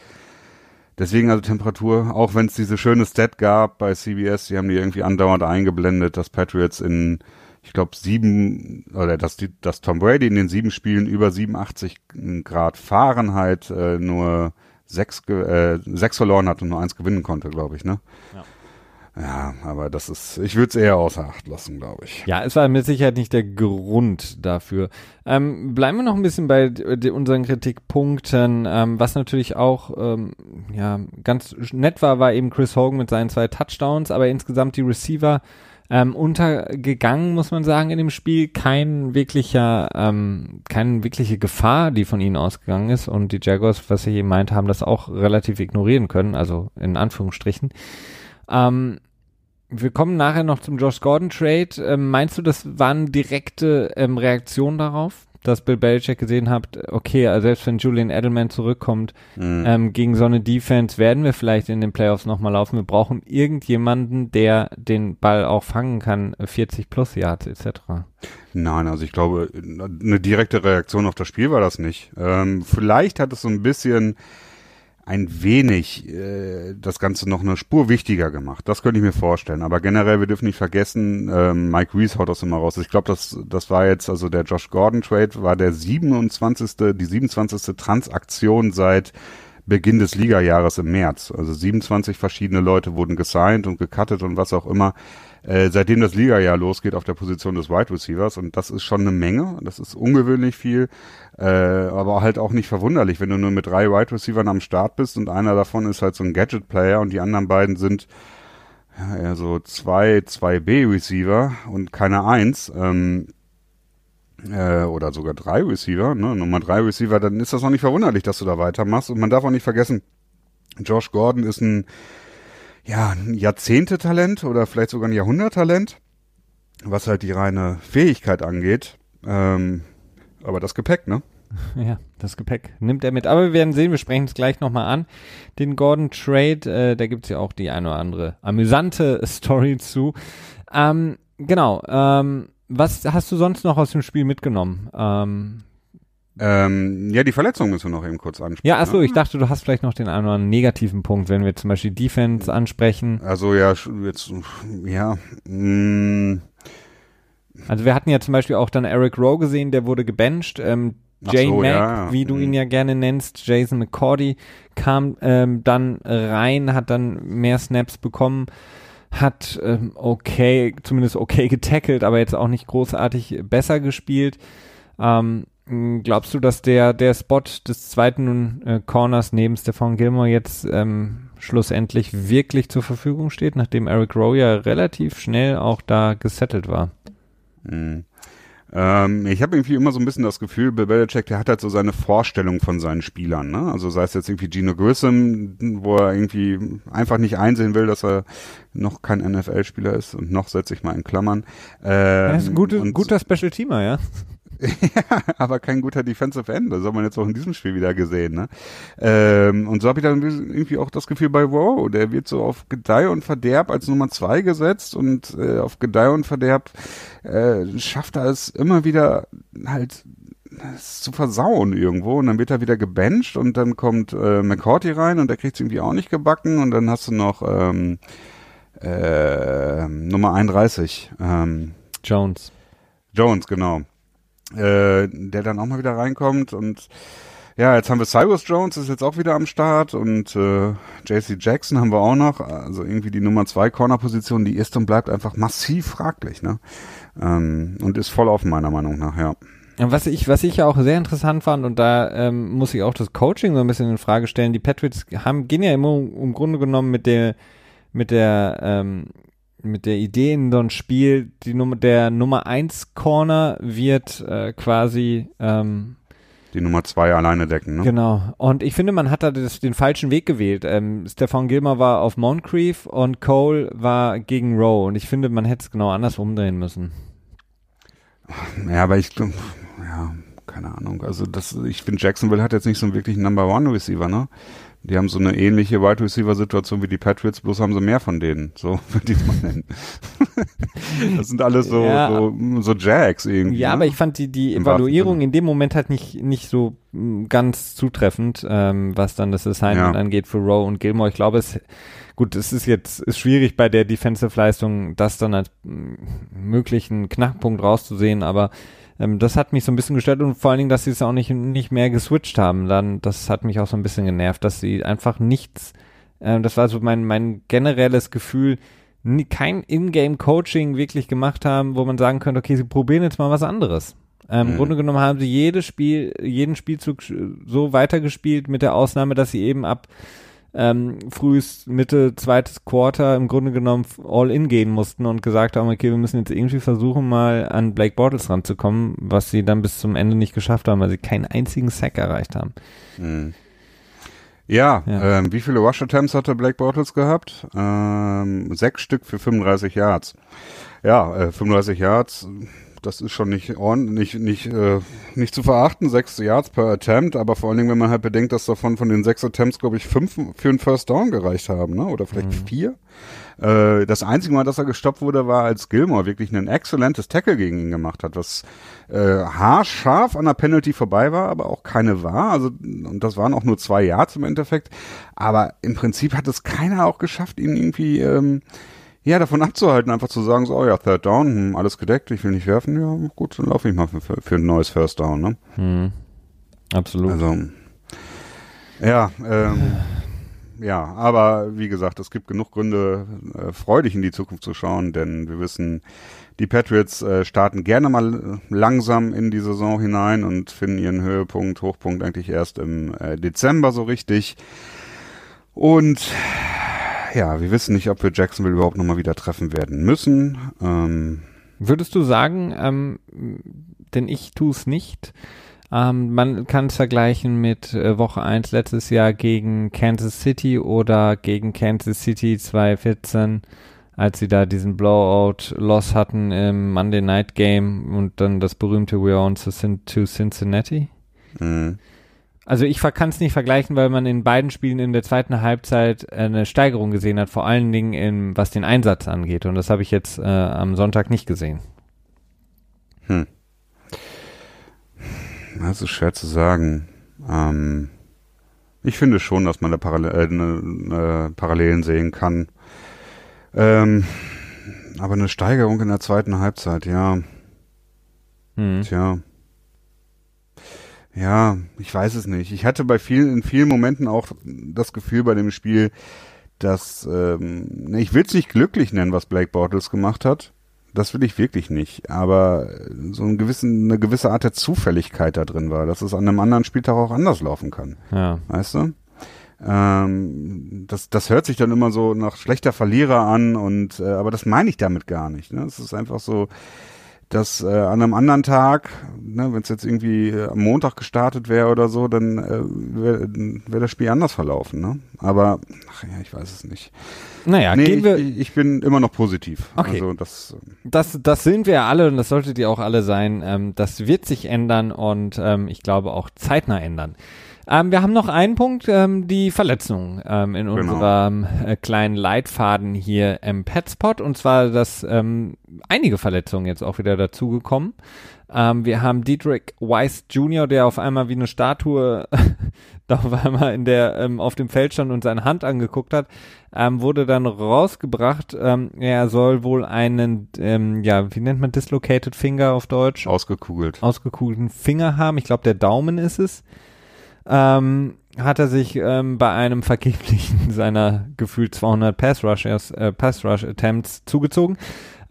deswegen also Temperatur, auch wenn es diese schöne Stat gab bei CBS, die haben die irgendwie andauernd eingeblendet, dass Patriots in ich glaube, sieben, oder dass, die, dass Tom Brady in den sieben Spielen über 87 Grad Fahrenheit äh, nur sechs, äh, sechs verloren hat und nur eins gewinnen konnte, glaube ich, ne? Ja. Ja, aber das ist, ich würde es eher außer Acht lassen, glaube ich. Ja, es war mit Sicherheit nicht der Grund dafür. Ähm, bleiben wir noch ein bisschen bei unseren Kritikpunkten. Ähm, was natürlich auch ähm, ja, ganz nett war, war eben Chris Hogan mit seinen zwei Touchdowns, aber insgesamt die Receiver ähm, untergegangen, muss man sagen, in dem Spiel. Kein wirklicher, ähm, keine wirkliche Gefahr, die von ihnen ausgegangen ist. Und die Jaguars, was sie eben meint, haben das auch relativ ignorieren können, also in Anführungsstrichen. Ähm, wir kommen nachher noch zum Josh Gordon Trade. Ähm, meinst du, das waren direkte ähm, Reaktionen darauf? Dass Bill Belichick gesehen habt, okay, also selbst wenn Julian Edelman zurückkommt, mhm. ähm, gegen so eine Defense werden wir vielleicht in den Playoffs nochmal laufen. Wir brauchen irgendjemanden, der den Ball auch fangen kann, 40 plus Yards etc. Nein, also ich glaube, eine direkte Reaktion auf das Spiel war das nicht. Ähm, vielleicht hat es so ein bisschen ein wenig äh, das Ganze noch eine Spur wichtiger gemacht. Das könnte ich mir vorstellen. Aber generell, wir dürfen nicht vergessen, ähm, Mike Reese haut das immer raus. Ich glaube, das, das war jetzt, also der Josh Gordon Trade war der 27., die 27. Transaktion seit Beginn des Ligajahres im März. Also 27 verschiedene Leute wurden gesigned und gecuttet und was auch immer äh, seitdem das Liga-Jahr losgeht auf der Position des Wide Receivers. Und das ist schon eine Menge. Das ist ungewöhnlich viel, äh, aber halt auch nicht verwunderlich, wenn du nur mit drei Wide Receivers am Start bist und einer davon ist halt so ein Gadget-Player und die anderen beiden sind ja, eher so zwei, zwei B-Receiver und keine Eins. Ähm, äh, oder sogar drei Receiver, ne, Nummer drei Receiver, dann ist das auch nicht verwunderlich, dass du da weitermachst. Und man darf auch nicht vergessen, Josh Gordon ist ein ja, ein Jahrzehnte-Talent oder vielleicht sogar ein Jahrhundert-Talent, was halt die reine Fähigkeit angeht. Ähm, aber das Gepäck, ne? *laughs* Ja, das Gepäck nimmt er mit. Aber wir werden sehen, wir sprechen es gleich nochmal an. Den Gordon Trade, äh, da gibt's ja auch die eine oder andere amüsante *laughs* Story zu. Ähm, genau, ähm, was hast du sonst noch aus dem Spiel mitgenommen? Ähm, ähm, ja, die Verletzung müssen wir noch eben kurz ansprechen. Ja, achso, ne? ich dachte, du hast vielleicht noch den einen oder anderen negativen Punkt, wenn wir zum Beispiel Defense ansprechen. Also ja, jetzt, ja, mh. Mm. Also wir hatten ja zum Beispiel auch dann Eric Rowe gesehen, der wurde gebencht. Ähm, Jay so, Mack, ja. wie du ihn mhm. ja gerne nennst, Jason McCordy kam ähm, dann rein, hat dann mehr Snaps bekommen, hat ähm, okay, zumindest okay getackelt, aber jetzt auch nicht großartig besser gespielt. Ähm, hm, glaubst du, dass der, der Spot des zweiten äh, Corners neben Stefan Gilmore jetzt ähm, schlussendlich wirklich zur Verfügung steht, nachdem Eric Rowe ja relativ schnell auch da gesettelt war? Mhm. Ähm, ich habe irgendwie immer so ein bisschen das Gefühl, Bill Belichick, der hat halt so seine Vorstellung von seinen Spielern. Ne? Also sei es jetzt irgendwie Gino Grissom, wo er irgendwie einfach nicht einsehen will, dass er noch kein NFL-Spieler ist und noch setze ich mal in Klammern. Ähm, er ist ein, gute, guter Special-Teamer, ja. Ja, *laughs* aber kein guter Defensive End. Das hat man jetzt auch in diesem Spiel wieder gesehen. Ne? Ähm, und so habe ich dann irgendwie auch das Gefühl bei Wow, der wird so auf Gedeih und Verderb als Nummer zwei gesetzt und äh, auf Gedeih und Verderb äh, schafft er es immer wieder halt zu versauen irgendwo und dann wird er wieder gebencht und dann kommt äh, McCourty rein und der kriegt es irgendwie auch nicht gebacken und dann hast du noch ähm, äh, Nummer 31 ähm, Jones. Jones, genau. Äh, der dann auch mal wieder reinkommt und ja, jetzt haben wir Cyrus Jones, ist jetzt auch wieder am Start und äh, JC Jackson haben wir auch noch. Also irgendwie die Nummer zwei Corner-Position, die ist und bleibt einfach massiv fraglich, ne? Ähm, und ist voll offen, meiner Meinung nach, ja. Was ich, was ich ja auch sehr interessant fand, und da ähm, muss ich auch das Coaching so ein bisschen in Frage stellen, die Patriots haben, gehen ja immer im Grunde genommen mit der, mit der, ähm, mit der Idee in so ein Spiel, die Nummer, der Nummer eins Corner wird äh, quasi ähm, die Nummer zwei alleine decken. Ne? Genau. Und ich finde, man hat da das, den falschen Weg gewählt. Ähm, Stefan Gilmer war auf Moncrief und Cole war gegen Rowe. Und ich finde, man hätte es genau anders umdrehen müssen. Ja, aber ich glaube, ja, keine Ahnung. Also das, ich finde, Jacksonville hat jetzt nicht so einen wirklichen Number One Receiver, ne? Die haben so eine ähnliche Wide Receiver Situation wie die Patriots, bloß haben sie mehr von denen. So *laughs* würde ich mal nennen. *laughs* das sind alles so, ja, so, so Jacks irgendwie. Ja, ne? aber ich fand die, die Evaluierung in dem Moment halt nicht, nicht so mm, ganz zutreffend, ähm, was dann das Assignment ja. angeht für Rowe und Gilmore. Ich glaube, es, gut, es ist jetzt, ist schwierig bei der Defensive-Leistung, das dann als mm, möglichen Knackpunkt rauszusehen, aber ähm, das hat mich so ein bisschen gestört und vor allen Dingen, dass sie es auch nicht, nicht mehr geswitcht haben. Dann, das hat mich auch so ein bisschen genervt, dass sie einfach nichts, äh, das war so mein, mein generelles Gefühl, kein Ingame-Coaching wirklich gemacht haben, wo man sagen könnte, okay, sie probieren jetzt mal was anderes. Ähm, mhm. Im Grunde genommen haben sie jedes Spiel, jeden Spielzug so weitergespielt, mit der Ausnahme, dass sie eben ab ähm, frühes, Mitte, zweites Quarter im Grunde genommen all in gehen mussten und gesagt haben, okay, wir müssen jetzt irgendwie versuchen, mal an Blake Bortles ranzukommen, was sie dann bis zum Ende nicht geschafft haben, weil sie keinen einzigen Sack erreicht haben. Mhm. Ja, ja. Ähm, wie viele Rush Attempts hatte Blake Bortles gehabt? Ähm, sechs Stück für 35 Yards. Ja, äh, 35 Yards das ist schon nicht ordentlich, nicht, nicht, äh, nicht zu verachten, sechs Yards per Attempt, aber vor allen Dingen, wenn man halt bedenkt, dass davon von den sechs Attempts, glaube ich, fünf für einen First Down gereicht haben, ne? Oder vielleicht mhm. vier. Äh, das einzige Mal, dass er gestoppt wurde, war, als Gilmore wirklich ein exzellentes Tackle gegen ihn gemacht hat, was äh, haarscharf an der Penalty vorbei war, aber auch keine war. Also, und das waren auch nur zwei Yards im Endeffekt. Aber im Prinzip hat es keiner auch geschafft, ihn irgendwie ähm, ja, davon abzuhalten, einfach zu sagen, so, oh ja, Third Down, hm, alles gedeckt, ich will nicht werfen, ja, gut, dann laufe ich mal für, für ein neues First Down, ne? Hm. Absolut. Also, ja, ähm, ja, aber wie gesagt, es gibt genug Gründe, äh, freudig in die Zukunft zu schauen, denn wir wissen, die Patriots äh, starten gerne mal langsam in die Saison hinein und finden ihren Höhepunkt, Hochpunkt eigentlich erst im äh, Dezember so richtig. Und ja, wir wissen nicht, ob wir Jacksonville überhaupt nochmal wieder treffen werden müssen. Ähm, Würdest du sagen, ähm, denn ich tue es nicht, ähm, man kann es vergleichen mit äh, Woche 1 letztes Jahr gegen Kansas City oder gegen Kansas City 2014, als sie da diesen Blowout-Loss hatten im Monday Night Game und dann das berühmte We are on to Cincinnati? Mhm. Also ich kann es nicht vergleichen, weil man in beiden Spielen in der zweiten Halbzeit eine Steigerung gesehen hat, vor allen Dingen in, was den Einsatz angeht. Und das habe ich jetzt äh, am Sonntag nicht gesehen. Hm. Das ist schwer zu sagen. Ähm, ich finde schon, dass man da Parallel, äh, ne, ne Parallelen sehen kann. Ähm, aber eine Steigerung in der zweiten Halbzeit, ja. Hm. Tja. Ja, ich weiß es nicht. Ich hatte bei vielen, in vielen Momenten auch das Gefühl bei dem Spiel, dass, ähm, ne, ich will es nicht glücklich nennen, was Blake Bortles gemacht hat. Das will ich wirklich nicht. Aber so ein gewissen, eine gewisse Art der Zufälligkeit da drin war, dass es an einem anderen Spieltag auch anders laufen kann. Ja. Weißt du? Ähm, das, das hört sich dann immer so nach schlechter Verlierer an und äh, aber das meine ich damit gar nicht. Ne? Es ist einfach so, dass äh, an einem anderen Tag ne, wenn es jetzt irgendwie äh, am Montag gestartet wäre oder so, dann äh, wäre wär das Spiel anders verlaufen. Ne? Aber ach ja, ich weiß es nicht. Naja, nee, gehen wir. ich, ich bin immer noch positiv. Okay. Also das, ähm, Das, das sind wir alle und das solltet ihr auch alle sein. Ähm, das wird sich ändern und ähm, ich glaube auch zeitnah ändern. Ähm, wir haben noch einen Punkt, ähm, die Verletzung ähm, in Genau. unserem äh, kleinen Leitfaden hier im Petspot und zwar, dass ähm, einige Verletzungen jetzt auch wieder dazugekommen. Ähm, wir haben Dietrich Weiss Jr., der auf einmal wie eine Statue *laughs* da auf einmal in der ähm, auf dem Feld stand und seine Hand angeguckt hat, ähm, wurde dann rausgebracht. Ähm, er soll wohl einen, ähm, ja, wie nennt man dislocated Finger auf Deutsch? ausgekugelt. Ausgekugelten Finger haben. Ich glaube, der Daumen ist es. Ähm, hat er sich ähm, bei einem vergeblichen *laughs* seiner gefühlt 200 Pass Rushers, äh, Pass Rush Attempts zugezogen.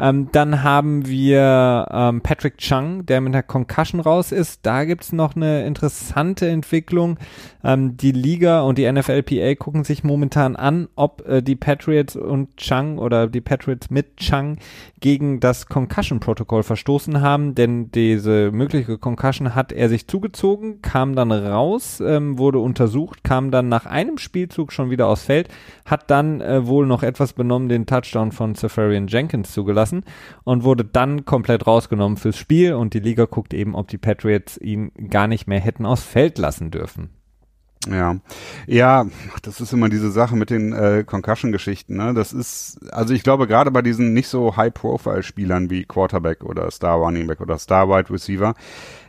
Ähm, dann haben wir ähm, Patrick Chung, der mit einer Concussion raus ist. Da gibt's noch eine interessante Entwicklung. Ähm, die Liga und die NFLPA gucken sich momentan an, ob äh, die Patriots und Chung oder die Patriots mit Chung gegen das Concussion-Protokoll verstoßen haben, denn diese mögliche Concussion hat er sich zugezogen, kam dann raus, ähm, wurde untersucht, kam dann nach einem Spielzug schon wieder aufs Feld, hat dann äh, wohl noch etwas benommen, den Touchdown von Safarian Jenkins zugelassen und wurde dann komplett rausgenommen fürs Spiel und die Liga guckt eben, ob die Patriots ihn gar nicht mehr hätten aufs Feld lassen dürfen. Ja, ja, das ist immer diese Sache mit den äh, Concussion-Geschichten. Ne? Das ist, also ich glaube gerade bei diesen nicht so High-Profile-Spielern wie Quarterback oder Star Running Back oder Star Wide Receiver,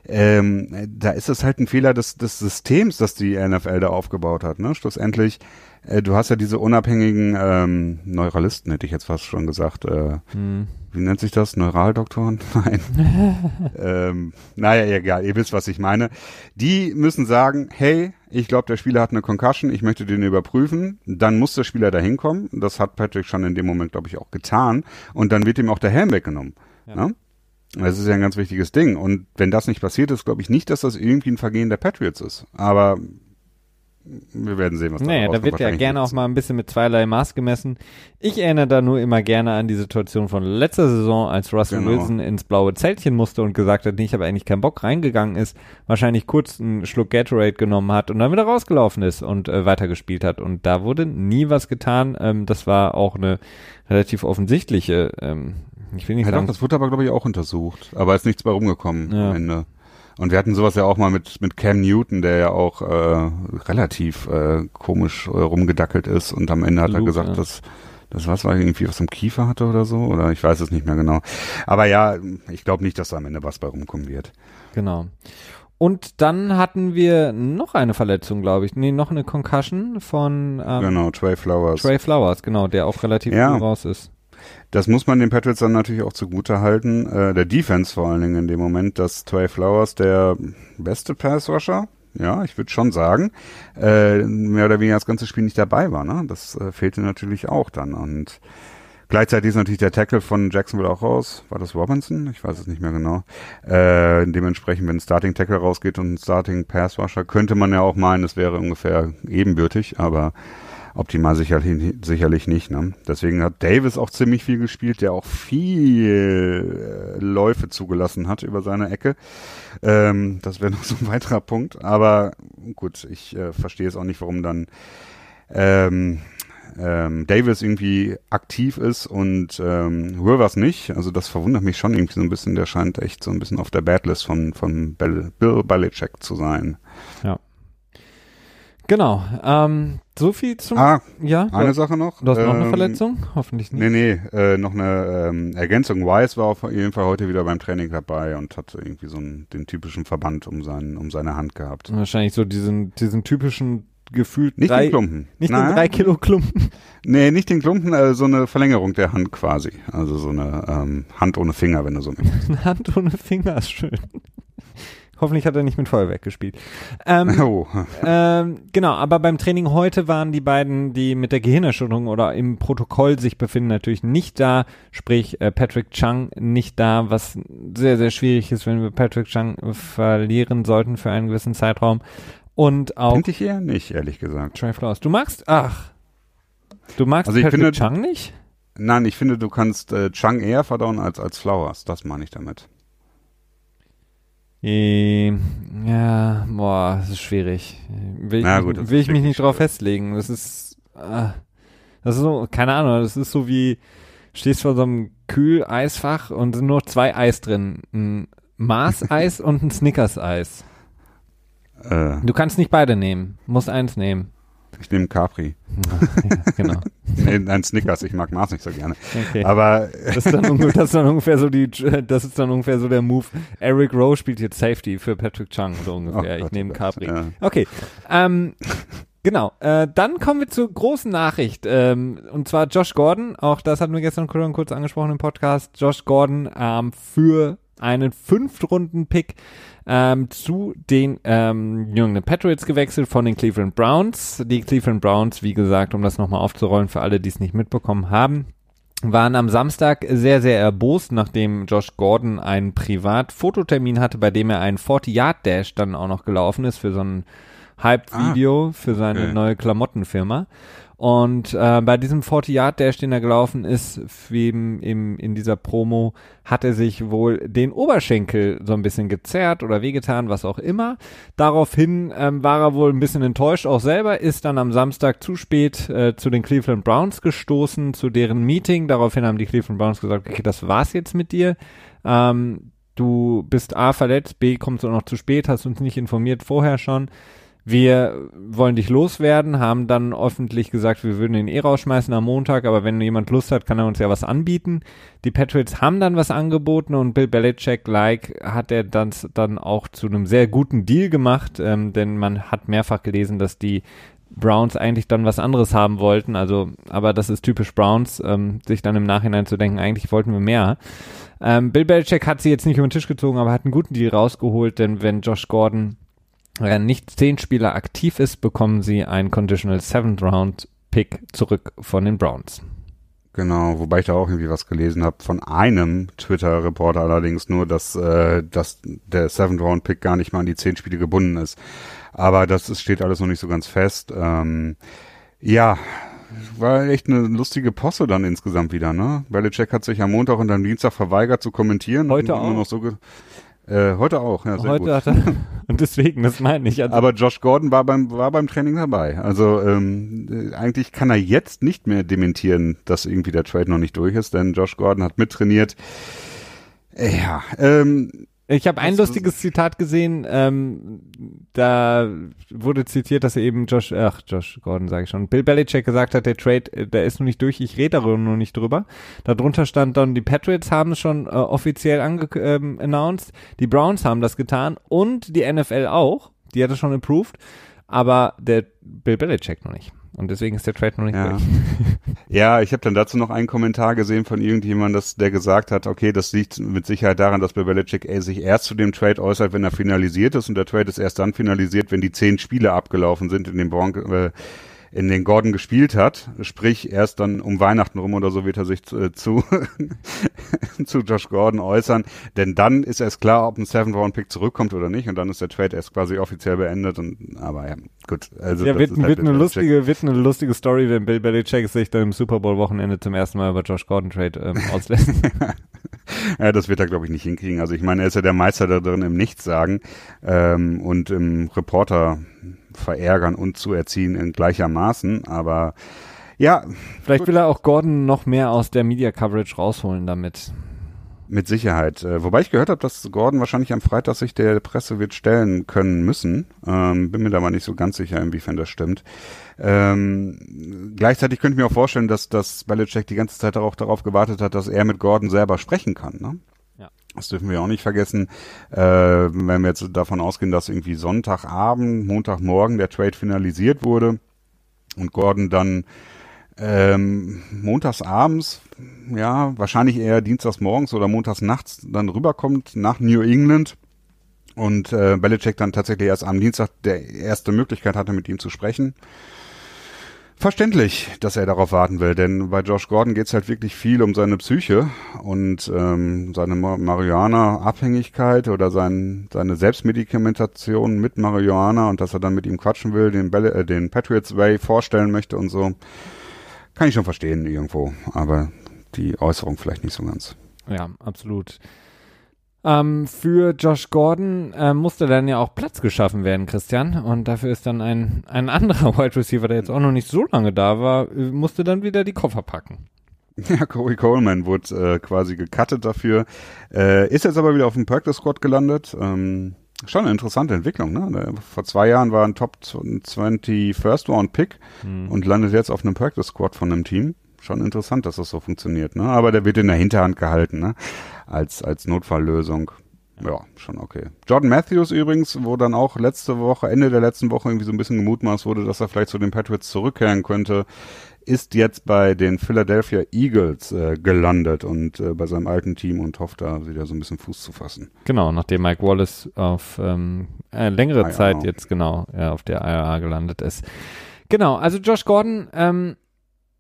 ähm, da ist es halt ein Fehler des, des Systems, das die NFL da aufgebaut hat. Ne? Schlussendlich, äh, du hast ja diese unabhängigen ähm, Neuralisten, hätte ich jetzt fast schon gesagt. Äh, Wie nennt sich das? Neuraldoktoren? *laughs* Nein. *laughs* ähm, naja, egal, ihr wisst, was ich meine. Die müssen sagen, hey, ich glaube, der Spieler hat eine Concussion, ich möchte den überprüfen. Dann muss der Spieler da hinkommen. Das hat Patrick schon in dem Moment, glaube ich, auch getan. Und dann wird ihm auch der Helm weggenommen. Ja. Ne? Das ist ja ein ganz wichtiges Ding. Und wenn das nicht passiert ist, glaube ich nicht, dass das irgendwie ein Vergehen der Patriots ist. Aber wir werden sehen, was da Naja, da wird ja gerne auch mal ein bisschen mit zweierlei Maß gemessen. Ich erinnere da nur immer gerne an die Situation von letzter Saison, als Russell Genau. Wilson ins blaue Zeltchen musste und gesagt hat, nee, ich habe eigentlich keinen Bock reingegangen ist, wahrscheinlich kurz einen Schluck Gatorade genommen hat und dann wieder rausgelaufen ist und äh, weitergespielt hat. Und da wurde nie was getan. Ähm, das war auch eine relativ offensichtliche, ähm, ich will nicht Ja, doch, sagen, das wurde aber, glaube ich, auch untersucht. Aber ist nichts bei rumgekommen Ja. am Ende. Und wir hatten sowas ja auch mal mit, mit Cam Newton, der ja auch äh, relativ äh, komisch äh, rumgedackelt ist. Und am Ende hat er Luke, gesagt, ja. dass das was war irgendwie was im Kiefer hatte oder so. Oder ich weiß es nicht mehr genau. Aber ja, ich glaube nicht, dass da am Ende was bei rumkommen wird. Genau. Und dann hatten wir noch eine Verletzung, glaube ich. Nee, noch eine Concussion von ähm, genau, Trey Flowers. Trey Flowers, genau, der auch relativ Ja. früh raus ist. Das muss man den Patriots dann natürlich auch zugute halten, äh, der Defense vor allen Dingen in dem Moment, dass Trey Flowers der beste Pass-Rusher, ja, ich würde schon sagen, äh, mehr oder weniger das ganze Spiel nicht dabei war. Ne? Das äh, fehlte natürlich auch dann. Und gleichzeitig ist natürlich der Tackle von Jacksonville auch raus. War das Robinson? Ich weiß es nicht mehr genau. Äh, dementsprechend, wenn ein Starting Tackle rausgeht und ein Starting Pass-Rusher, könnte man ja auch meinen, es wäre ungefähr ebenbürtig, aber optimal sicherlich, sicherlich nicht. Ne? Deswegen hat Davis auch ziemlich viel gespielt, der auch viel äh, Läufe zugelassen hat über seine Ecke. Ähm, das wäre *laughs* noch so ein weiterer Punkt. Aber gut, ich äh, verstehe es auch nicht, warum dann ähm, ähm, Davis irgendwie aktiv ist und ähm, Rivers nicht. Also das verwundert mich schon irgendwie so ein bisschen. Der scheint echt so ein bisschen auf der Badlist von, von Bill, Bill Belichick zu sein. Genau. Ähm, so viel zum. Ah, ja. eine du, Sache noch. du hast noch eine Ähm, Verletzung? Hoffentlich nicht. Nee, nee, äh, noch eine ähm, Ergänzung. Wise war auf jeden Fall heute wieder beim Training dabei und hat irgendwie so einen, den typischen Verband um, seinen, um seine Hand gehabt. Wahrscheinlich so diesen, diesen typischen gefühlt Nicht drei, den Klumpen. nicht Nein, den drei Kilo Klumpen. Nee, nicht den Klumpen, äh, so eine Verlängerung der Hand quasi. Also so eine ähm, Hand ohne Finger, wenn du so *laughs* möchtest. Eine Hand ohne Finger ist schön. Hoffentlich hat er nicht mit Feuerwerk gespielt. Ähm, *laughs* Oh, ähm, genau, aber beim Training heute waren die beiden, die mit der Gehirnerschütterung oder im Protokoll sich befinden, natürlich nicht da. Sprich, äh, Patrick Chung nicht da, was sehr, sehr schwierig ist, wenn wir Patrick Chung verlieren sollten für einen gewissen Zeitraum. Und auch finde ich eher nicht, ehrlich gesagt. Trey Flowers. Du magst, ach, du magst Also ich Patrick finde- Chung nicht? Nein, ich finde, du kannst äh, Chung eher verdauen als, als Flowers. Das meine ich damit. Äh, ja, boah, das ist schwierig. Will ich, Na gut, will ich mich nicht drauf schwierig. festlegen. Das ist, äh, das ist so, keine Ahnung, das ist so wie, stehst vor so einem Kühleisfach und sind nur zwei Eis drin. Ein Mars-Eis *laughs* und ein Snickers-Eis. Äh, Du kannst nicht beide nehmen, musst eins nehmen. Ich nehme Capri. *laughs* ja, genau. *laughs* Nee, ein Snickers, ich mag Mars nicht so gerne. Okay. Aber Das ist, dann ungefähr, das ist dann ungefähr so die, das ist dann ungefähr so der Move. Eric Rowe spielt jetzt Safety für Patrick Chung, so oh ungefähr. ich Gott, nehme oh Gott, Capri. ja. Okay. Ähm, genau. Äh, dann kommen wir zur großen Nachricht. Ähm, und zwar Josh Gordon. Auch das hatten wir gestern kurz angesprochen im Podcast. Josh Gordon ähm, für einen Fünftrunden-Pick ähm, zu den ähm, New England Patriots gewechselt von den Cleveland Browns. Die Cleveland Browns, wie gesagt, um das nochmal aufzurollen für alle, die es nicht mitbekommen haben, waren am Samstag sehr, sehr erbost, nachdem Josh Gordon einen Privat-Fototermin hatte, bei dem er einen 40-Yard-Dash dann auch noch gelaufen ist für so ein Hype-Video für seine okay. neue Klamottenfirma. Und äh, bei diesem 40-Yard-Dash, den er gelaufen ist, im, im, in dieser Promo, hat er sich wohl den Oberschenkel so ein bisschen gezerrt oder wehgetan, was auch immer. Daraufhin ähm, war er wohl ein bisschen enttäuscht auch selber, ist dann am Samstag zu spät äh, zu den Cleveland Browns gestoßen, zu deren Meeting. Daraufhin haben die Cleveland Browns gesagt, okay, das war's jetzt mit dir. Ähm, du bist A verletzt, B kommst du noch zu spät, hast uns nicht informiert vorher schon. Wir wollen dich loswerden, haben dann öffentlich gesagt, wir würden ihn eh rausschmeißen am Montag, aber wenn jemand Lust hat, kann er uns ja was anbieten. Die Patriots haben dann was angeboten und Bill Belichick-like hat er dann, dann auch zu einem sehr guten Deal gemacht, ähm, denn man hat mehrfach gelesen, dass die Browns eigentlich dann was anderes haben wollten, also, aber das ist typisch Browns, ähm, sich dann im Nachhinein zu denken, eigentlich wollten wir mehr. Ähm, Bill Belichick hat sie jetzt nicht über den Tisch gezogen, aber hat einen guten Deal rausgeholt, denn wenn Josh Gordon nicht zehn Spieler aktiv ist, bekommen sie einen Conditional Seventh Round Pick zurück von den Browns. Genau, wobei ich da auch irgendwie was gelesen habe von einem Twitter-Reporter allerdings nur, dass, äh, dass der Seventh-Round-Pick gar nicht mal an die zehn Spiele gebunden ist. Aber das ist, steht alles noch nicht so ganz fest. Ähm, ja, war echt eine lustige Posse dann insgesamt wieder, ne? Belichick hat sich am Montag und am Dienstag verweigert zu kommentieren. Heute und nur auch. Noch so äh, heute auch, ja, sehr Heute gut. hat er, *laughs* und deswegen, das meine ich. Also, Aber Josh Gordon war beim, war beim Training dabei. Also ähm, äh, eigentlich kann er jetzt nicht mehr dementieren, dass irgendwie der Trade noch nicht durch ist, denn Josh Gordon hat mittrainiert. Äh, Ja, ähm, ich habe ein was- lustiges Zitat gesehen, ähm, da wurde zitiert, dass er eben Josh, ach, Josh Gordon sage ich schon, Bill Belichick gesagt hat, der Trade, äh, der ist noch nicht durch, ich rede darüber noch nicht drüber. Darunter stand dann, die Patriots haben es schon äh, offiziell ange ähm, announced, die Browns haben das getan und die NFL auch, die hat es schon approved, aber der Bill Belichick noch nicht. Und deswegen ist der Trade noch nicht Ja. durch. *laughs* ja, ich habe dann dazu noch einen Kommentar gesehen von irgendjemandem, dass der gesagt hat, okay, das liegt mit Sicherheit daran, dass Belichick sich erst zu dem Trade äußert, wenn er finalisiert ist und der Trade ist erst dann finalisiert, wenn die zehn Spiele abgelaufen sind, in den Bronc äh, in den Gordon gespielt hat, sprich erst dann um Weihnachten rum oder so wird er sich zu, äh, zu, *laughs* zu Josh Gordon äußern, denn dann ist erst klar, ob ein Seventh Round Pick zurückkommt oder nicht. Und dann ist der Trade erst quasi offiziell beendet. Und aber ja, gut, also Ja, wird, halt wird, Bill eine lustige, wird eine lustige Story, wenn Bill Belichick sich dann im Super Bowl Wochenende zum ersten Mal über Josh Gordon Trade ähm, *laughs* auslässt. *laughs* Ja, das wird er, glaube ich, nicht hinkriegen. Also ich meine, er ist ja der Meister da drin im Nichtssagen ähm, und im Reporter verärgern und zu erziehen in gleichermaßen. Aber ja, Vielleicht will er auch Gordon noch mehr aus der Media Coverage rausholen damit. mit Sicherheit. Äh, wobei ich gehört habe, dass Gordon wahrscheinlich am Freitag sich der Presse wird stellen können müssen. Ähm, bin mir da mal nicht so ganz sicher, inwiefern das stimmt. Ähm, gleichzeitig könnte ich mir auch vorstellen, dass, dass Belichick die ganze Zeit auch darauf gewartet hat, dass er mit Gordon selber sprechen kann. Ne? Das dürfen wir auch nicht vergessen. Äh, wenn wir jetzt davon ausgehen, dass irgendwie Sonntagabend, Montagmorgen der Trade finalisiert wurde und Gordon dann ähm, montags abends, ja, wahrscheinlich eher dienstags morgens oder montags nachts dann rüberkommt nach New England und äh, Belichick dann tatsächlich erst am Dienstag der erste Möglichkeit hatte, mit ihm zu sprechen. Verständlich, dass er darauf warten will, denn bei Josh Gordon geht es halt wirklich viel um seine Psyche und ähm, seine Ma- Marihuana-Abhängigkeit oder sein, seine Selbstmedikamentation mit Marihuana und dass er dann mit ihm quatschen will, den, Bell äh, den Patriots Way vorstellen möchte und so. Kann ich schon verstehen irgendwo, aber die Äußerung vielleicht nicht so ganz. Ja, absolut. Ähm, für Josh Gordon äh, musste dann ja auch Platz geschaffen werden, Christian. Und dafür ist dann ein, ein anderer *laughs* Wide Receiver, der jetzt auch noch nicht so lange da war, äh, musste dann wieder die Koffer packen. Ja, Corey Coleman wurde äh, quasi gecuttet dafür. Äh, ist jetzt aber wieder auf dem Practice Squad gelandet. Ähm, schon eine interessante Entwicklung, ne? Vor zwei Jahren war ein Top 20 First Round Pick hm. und landet jetzt auf einem Practice Squad von einem Team. Schon interessant, dass das so funktioniert, ne? Aber der wird in der Hinterhand gehalten, ne? Als, als Notfalllösung. Ja, schon okay. Jordan Matthews übrigens, wo dann auch letzte Woche, Ende der letzten Woche irgendwie so ein bisschen gemutmaßt wurde, dass er vielleicht zu den Patriots zurückkehren könnte, ist jetzt bei den Philadelphia Eagles äh, gelandet und äh, bei seinem alten Team und hofft da wieder so ein bisschen Fuß zu fassen. Genau, nachdem Mike Wallace auf ähm, äh, längere IRA. Zeit jetzt genau ja, auf der IRA gelandet ist. Genau, also Josh Gordon, ähm,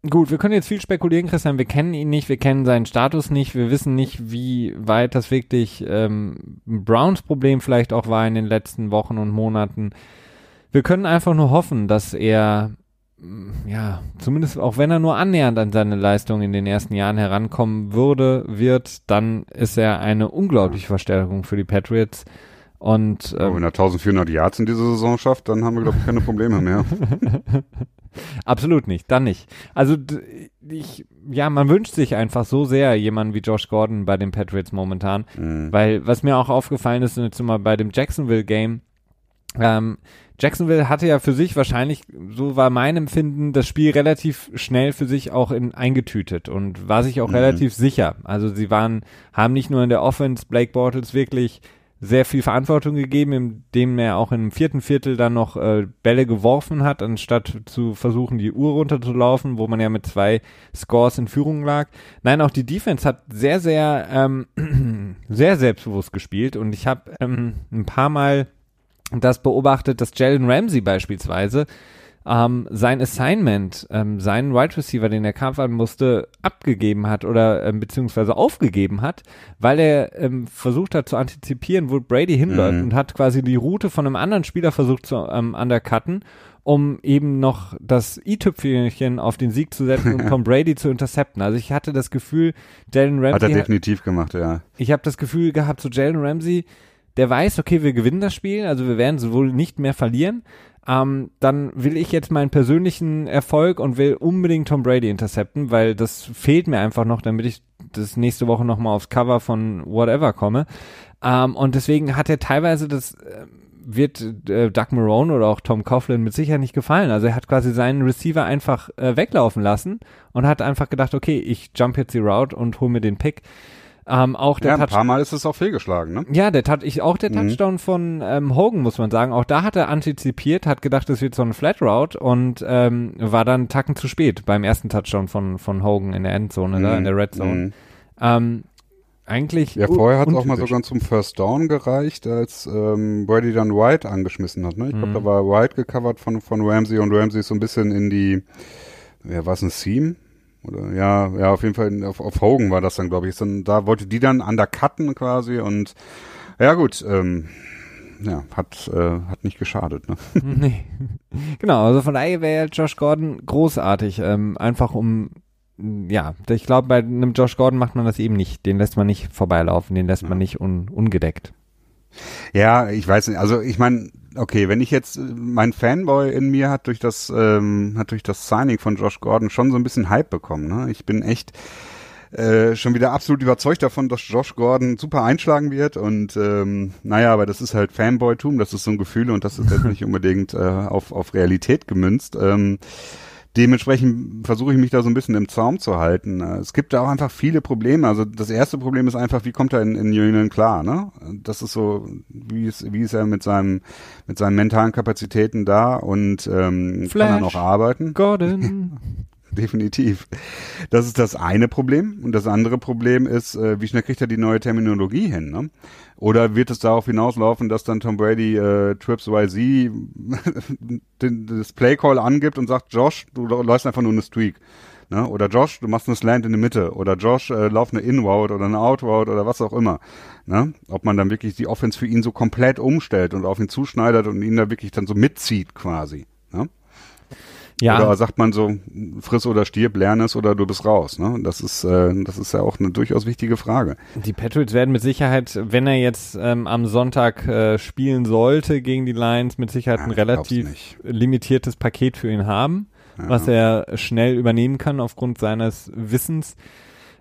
gut, wir können jetzt viel spekulieren, Christian, wir kennen ihn nicht, wir kennen seinen Status nicht, wir wissen nicht, wie weit das wirklich ähm, Browns Problem vielleicht auch war in den letzten Wochen und Monaten. Wir können einfach nur hoffen, dass er ja, zumindest auch wenn er nur annähernd an seine Leistung in den ersten Jahren herankommen würde, wird, dann ist er eine unglaubliche Verstärkung für die Patriots. Und ähm, wenn er 1400 Yards in dieser Saison schafft, dann haben wir glaube ich keine Probleme mehr. *laughs* Absolut nicht, dann nicht. Also ich, ja, man wünscht sich einfach so sehr jemanden wie Josh Gordon bei den Patriots momentan, mhm. weil was mir auch aufgefallen ist, jetzt mal bei dem Jacksonville Game, ähm, Jacksonville hatte ja für sich wahrscheinlich, so war mein Empfinden, das Spiel relativ schnell für sich auch in, eingetütet und war sich auch mhm. relativ sicher. Also sie waren, haben nicht nur in der Offense Blake Bortles wirklich sehr viel Verantwortung gegeben, indem er auch im vierten Viertel dann noch äh, Bälle geworfen hat, anstatt zu versuchen, die Uhr runterzulaufen, wo man ja mit zwei Scores in Führung lag. Nein, auch die Defense hat sehr, sehr, ähm, *clears throat* sehr selbstbewusst gespielt und ich habe ähm, ein paar Mal das beobachtet, dass Jalen Ramsey beispielsweise ähm, sein Assignment, ähm, seinen Wide Receiver, den er covern musste, abgegeben hat oder ähm, beziehungsweise aufgegeben hat, weil er ähm, versucht hat zu antizipieren, wo Brady hinläuft mhm. und hat quasi die Route von einem anderen Spieler versucht zu ähm, undercutten, um eben noch das i-Tüpfelchen auf den Sieg zu setzen und *laughs* Tom Brady zu intercepten. Also ich hatte das Gefühl, Jalen Ramsey hat er definitiv hat, gemacht, ja. Ich habe das Gefühl gehabt, so Jalen Ramsey der weiß, okay, wir gewinnen das Spiel, also wir werden wohl nicht mehr verlieren, ähm, dann will ich jetzt meinen persönlichen Erfolg und will unbedingt Tom Brady intercepten, weil das fehlt mir einfach noch, damit ich das nächste Woche nochmal aufs Cover von Whatever komme. Ähm, und deswegen hat er teilweise das, äh, wird äh, Doug Marone oder auch Tom Coughlin mit Sicherheit nicht gefallen. Also er hat quasi seinen Receiver einfach äh, weglaufen lassen und hat einfach gedacht, okay, ich jump jetzt die Route und hol mir den Pick. Ähm, auch der ja, ein paar Mal ist es auch fehlgeschlagen, ne? Ja, der Tat, ich, auch der mhm. Touchdown von ähm, Hogan, muss man sagen. Auch da hat er antizipiert, hat gedacht, es wird so ein Flat Route und ähm, war dann Tacken zu spät beim ersten Touchdown von, von Hogan in der Endzone, mhm. da, in der Red Zone. Mhm. Ähm, eigentlich. Ja, vorher hat es auch mal sogar zum First Down gereicht, als ähm, Brady dann White angeschmissen hat. Ne? Ich glaube, mhm. da war White gecovert von, von Ramsey und Ramsey ist so ein bisschen in die, ja, war es ein Seam? Oder ja, ja, auf jeden Fall auf, auf Hogan war das dann, glaube ich. Dann, da wollte die dann undercutten quasi und ja gut, ähm, ja, hat, äh, hat nicht geschadet, ne? *laughs* *laughs* Nee. Genau, also von daher wäre Josh Gordon großartig. Ähm, einfach um ja, ich glaube, bei einem Josh Gordon macht man das eben nicht. Den lässt man nicht vorbeilaufen, den lässt ja. man nicht un, ungedeckt. Ja, ich weiß nicht. Also ich meine, okay, wenn ich jetzt, mein Fanboy in mir hat durch das, ähm, hat durch das Signing von Josh Gordon schon so ein bisschen Hype bekommen. Ne? Ich bin echt äh, schon wieder absolut überzeugt davon, dass Josh Gordon super einschlagen wird und ähm, naja, aber das ist halt Fanboy-Tum, das ist so ein Gefühl und das ist jetzt *laughs* nicht unbedingt äh, auf, auf Realität gemünzt. Ähm, dementsprechend versuche ich mich da so ein bisschen im Zaum zu halten. Es gibt da auch einfach viele Probleme. Also das erste Problem ist einfach, wie kommt er in, in New England klar? Ne? Das ist so, wie ist, wie ist er mit seinem mit seinen mentalen Kapazitäten da und ähm, Flash, kann er noch arbeiten? Gordon. *laughs* *laughs* Definitiv. Das ist das eine Problem. Und das andere Problem ist, äh, wie schnell kriegt er die neue Terminologie hin? Ne? Oder wird es darauf hinauslaufen, dass dann Tom Brady äh, Trips YZ *laughs* den, das Playcall angibt und sagt, Josh, du läufst einfach nur eine Streak. Ne? Oder Josh, du machst eine Slant in die Mitte. Oder Josh, äh, lauf eine In-Route oder eine Out-Route oder was auch immer. Ne? Ob man dann wirklich die Offense für ihn so komplett umstellt und auf ihn zuschneidert und ihn da wirklich dann so mitzieht quasi. Ja. Oder sagt man so, friss oder stirb, lern es oder du bist raus. Ne? Das ist, äh, das ist ja auch eine durchaus wichtige Frage. Die Patriots werden mit Sicherheit, wenn er jetzt ähm, am Sonntag äh, spielen sollte gegen die Lions, mit Sicherheit ja, ein relativ limitiertes Paket für ihn haben, ja. was er schnell übernehmen kann aufgrund seines Wissens.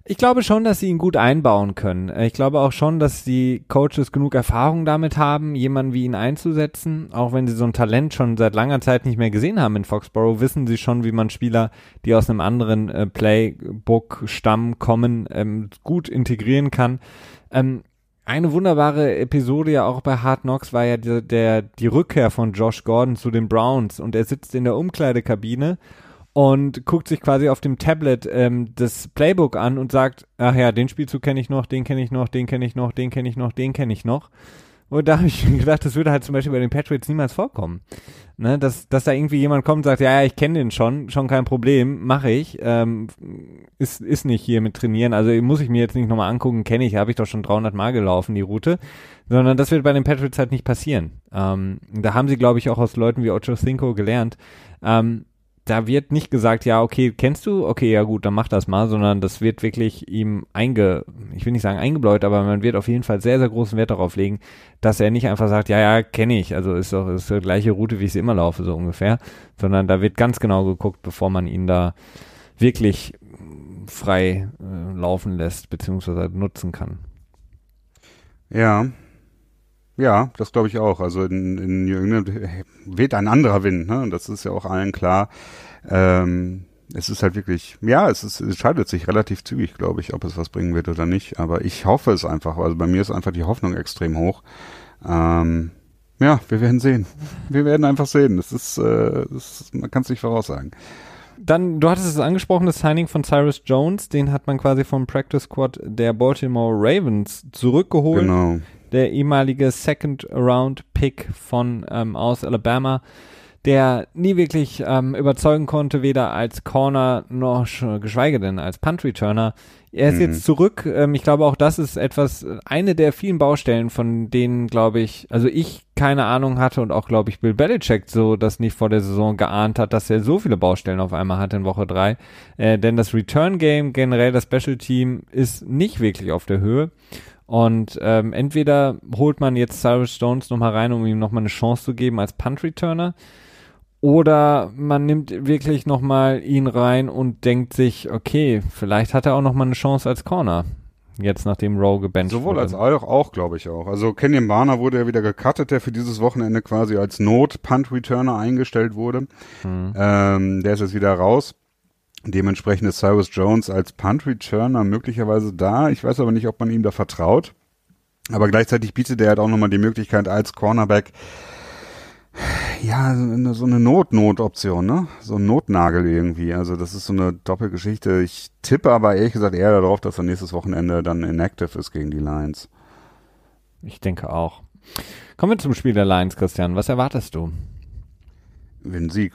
Ich glaube schon, dass sie ihn gut einbauen können. Äh, ich glaube auch schon, dass die Coaches genug Erfahrung damit haben, jemanden wie ihn einzusetzen. Auch wenn sie so ein Talent schon seit langer Zeit nicht mehr gesehen haben in Foxborough, wissen sie schon, wie man Spieler, die aus einem anderen äh, Playbook-Stamm kommen, ähm, gut integrieren kann. Ähm, eine wunderbare Episode ja auch bei Hard Knocks war ja der, der, die Rückkehr von Josh Gordon zu den Browns und er sitzt in der Umkleidekabine und guckt sich quasi auf dem Tablet ähm, das Playbook an und sagt, ach ja, den Spielzug kenne ich noch, den kenne ich noch, den kenne ich noch, den kenne ich noch, den kenne ich noch. Und da habe ich *laughs* gedacht, das würde halt zum Beispiel bei den Patriots niemals vorkommen. Ne, dass, dass da irgendwie jemand kommt und sagt, ja, ja ich kenne den schon, schon kein Problem, mache ich. Ähm, ist, ist nicht hier mit trainieren, also muss ich mir jetzt nicht nochmal angucken, kenne ich, habe ich doch schon 300 Mal gelaufen, die Route. Sondern das wird bei den Patriots halt nicht passieren. Ähm, da haben sie, glaube ich, auch aus Leuten wie Ocho Cinco gelernt. Ähm, da wird nicht gesagt, ja, okay, kennst du? Okay, ja gut, dann mach das mal, sondern das wird wirklich ihm einge, ich will nicht sagen eingebläut, aber man wird auf jeden Fall sehr, sehr großen Wert darauf legen, dass er nicht einfach sagt, ja, ja, kenne ich, also ist doch, ist die gleiche Route, wie ich sie immer laufe, so ungefähr, sondern da wird ganz genau geguckt, bevor man ihn da wirklich frei äh, laufen lässt, beziehungsweise nutzen kann. Ja, ja, das glaube ich auch. Also in, in New England weht ein anderer Wind, ne? Und das ist ja auch allen klar. Ähm, es ist halt wirklich, ja, es, ist, es entscheidet sich relativ zügig, glaube ich, ob es was bringen wird oder nicht. Aber ich hoffe es einfach. Also bei mir ist einfach die Hoffnung extrem hoch. Ähm, ja, wir werden sehen. Wir werden einfach sehen. Das ist, äh, das, man kann es nicht voraussagen. Dann, du hattest es angesprochen, das Signing von Cyrus Jones, den hat man quasi vom Practice Squad der Baltimore Ravens zurückgeholt. Genau der ehemalige Second Round Pick von ähm, aus Alabama, der nie wirklich ähm, überzeugen konnte, weder als Corner noch geschweige denn als Punt Returner. Er ist mhm. jetzt zurück. Ähm, ich glaube, auch das ist etwas, eine der vielen Baustellen, von denen, glaube ich, also ich keine Ahnung hatte und auch, glaube ich, Bill Belichick so das nicht vor der Saison geahnt hat, dass er so viele Baustellen auf einmal hat in Woche drei. Äh, denn das Return Game, generell das Special Team, ist nicht wirklich auf der Höhe. Und ähm, entweder holt man jetzt Cyrus Stones nochmal rein, um ihm nochmal eine Chance zu geben als Punt-Returner, oder man nimmt wirklich nochmal ihn rein und denkt sich, okay, vielleicht hat er auch nochmal eine Chance als Corner. Jetzt nachdem Rowe Sowohl wurde. als auch, auch glaube ich auch. Also Kenyon Barner wurde ja wieder gecuttet, der für dieses Wochenende quasi als Not-Punt-Returner eingestellt wurde. Hm. Ähm, der ist jetzt wieder raus. Dementsprechend ist Cyrus Jones als Punt-Returner möglicherweise da. Ich weiß aber nicht, ob man ihm da vertraut. Aber gleichzeitig bietet er halt auch nochmal die Möglichkeit als Cornerback, ja, so eine Not-Not-Option, ne? So ein Notnagel irgendwie. Also das ist so eine Doppelgeschichte. Ich tippe aber ehrlich gesagt eher darauf, dass er nächstes Wochenende dann inactive ist gegen die Lions. Ich denke auch. Kommen wir zum Spiel der Lions, Christian. Was erwartest du? Wenn Sieg.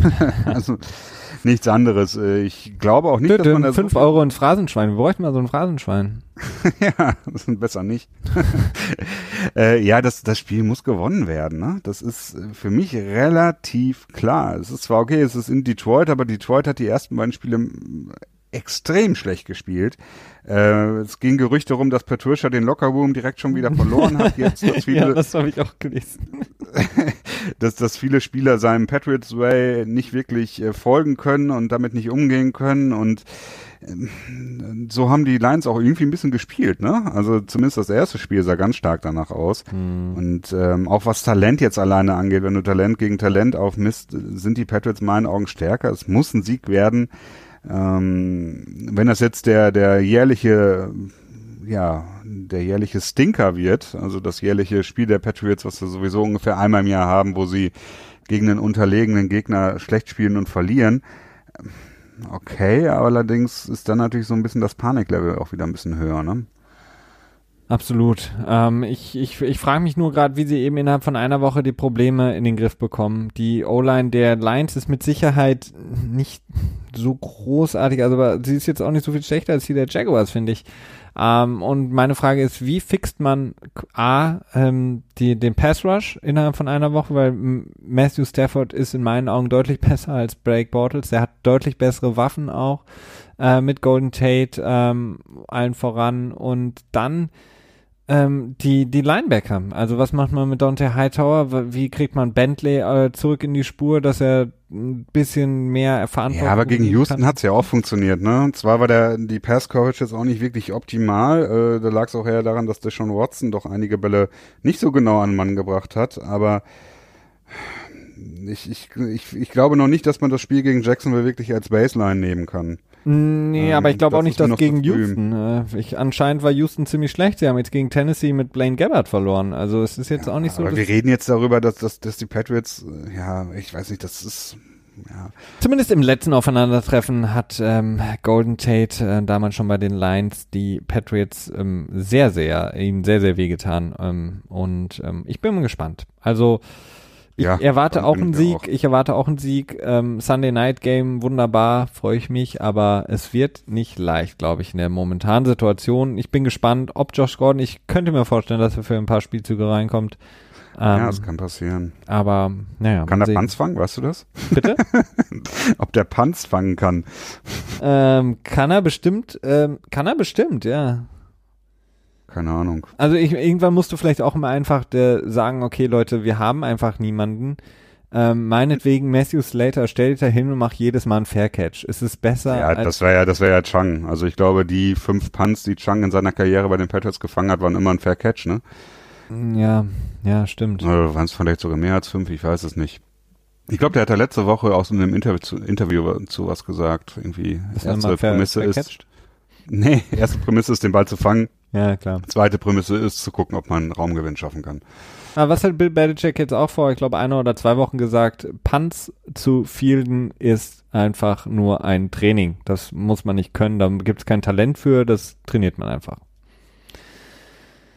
*laughs* also nichts anderes. Äh, ich glaube auch nicht, Dö, dass man da 5 so Euro ins Phrasenschwein. Wir bräuchten mal so ein Phrasenschwein. *laughs* ja, das ist besser nicht. *laughs* äh, ja, das, das Spiel muss gewonnen werden. Ne? Das ist äh, für mich relativ klar. Es ist zwar okay, es ist in Detroit, aber Detroit hat die ersten beiden Spiele extrem schlecht gespielt. Äh, es ging Gerüchte rum, dass Patricia den Lockerroom direkt schon wieder verloren hat. Jetzt, dass viele, ja, das habe ich auch gelesen. Dass, dass viele Spieler seinem Patriots Way nicht wirklich äh, folgen können und damit nicht umgehen können und äh, so haben die Lions auch irgendwie ein bisschen gespielt, ne? Also zumindest das erste Spiel sah ganz stark danach aus. Mhm. Und ähm, auch was Talent jetzt alleine angeht, wenn du Talent gegen Talent aufmisst, sind die Patriots in meinen Augen stärker. Es muss ein Sieg werden. Ähm, wenn das jetzt der, der jährliche, ja, der jährliche Stinker wird, also das jährliche Spiel der Patriots, was wir sowieso ungefähr einmal im Jahr haben, wo sie gegen einen unterlegenen Gegner schlecht spielen und verlieren. Okay, aber allerdings ist dann natürlich so ein bisschen das Paniklevel auch wieder ein bisschen höher, ne? Absolut. Ähm, ich ich, ich frage mich nur gerade, wie sie eben innerhalb von einer Woche die Probleme in den Griff bekommen. Die O-Line der Lions ist mit Sicherheit nicht so großartig, also aber sie ist jetzt auch nicht so viel schlechter als die der Jaguars, finde ich. Ähm, und meine Frage ist, wie fixt man A, ähm, die, den Pass Rush innerhalb von einer Woche, weil Matthew Stafford ist in meinen Augen deutlich besser als Blake Bortles. Der hat deutlich bessere Waffen auch äh, mit Golden Tate ähm, allen voran. Und dann ähm, die, die Linebacker. Also was macht man mit Dante Hightower? Wie kriegt man Bentley äh, zurück in die Spur, dass er ein bisschen mehr Verantwortung Ja, aber gegen Houston hat's ja auch funktioniert, ne? Und zwar war der die Pass Coverage jetzt auch nicht wirklich optimal. Äh, da lag es auch eher daran, dass der Sean Watson doch einige Bälle nicht so genau an den Mann gebracht hat. Aber ich, ich, ich, ich glaube noch nicht, dass man das Spiel gegen Jacksonville wirklich als Baseline nehmen kann. Nee, ähm, aber ich glaube auch nicht, dass gegen Houston. Äh, ich, anscheinend war Houston ziemlich schlecht. Sie haben jetzt gegen Tennessee mit Blaine Gabbard verloren. Also es ist jetzt ja, auch nicht so. Aber wir reden jetzt darüber, dass, dass, dass die Patriots, äh, ja, ich weiß nicht, das ist. Ja. Zumindest im letzten Aufeinandertreffen hat ähm, Golden Tate äh, damals schon bei den Lions die Patriots ähm, sehr, sehr, ihnen sehr, sehr wehgetan. Ähm, und ähm, ich bin gespannt. Also ich ja, erwarte auch einen Sieg. Auch. Ich erwarte auch einen Sieg. Ähm, Sunday Night Game, wunderbar, freue ich mich. Aber es wird nicht leicht, glaube ich, in der momentanen Situation. Ich bin gespannt, ob Josh Gordon, ich könnte mir vorstellen, dass er für ein paar Spielzüge reinkommt. Ähm, ja, das kann passieren. Aber, naja. Kann der sehen. Panz fangen, weißt du das? Bitte? *laughs* ob der Panz fangen kann. Ähm, kann er bestimmt, ähm, kann er bestimmt, ja. Keine Ahnung. Also ich, irgendwann musst du vielleicht auch immer einfach de, äh, sagen, okay Leute, wir haben einfach niemanden. Ähm, meinetwegen Matthew Slater, stell dich da hin und mach jedes Mal einen Faircatch. Es ist besser. Ja, das wäre ja, das wäre ja Chang. Also ich glaube, die fünf Punts, die Chang in seiner Karriere bei den Patriots gefangen hat, waren immer ein Faircatch, ne? Ja, ja, stimmt. Oder waren es vielleicht sogar mehr als fünf? Ich weiß es nicht. Ich glaube, der hat da letzte Woche aus einem Interview zu, Interview zu was gesagt. Irgendwie das erste Prämisse ist. Nee, *laughs* erste Prämisse ist, den Ball zu fangen. Ja, klar. Zweite Prämisse ist zu gucken, ob man Raumgewinn schaffen kann. Aber was hat Bill Belichick jetzt auch vor, ich glaube, eine oder zwei Wochen gesagt, Punts zu fielden ist einfach nur ein Training. Das muss man nicht können, da gibt es kein Talent für, das trainiert man einfach.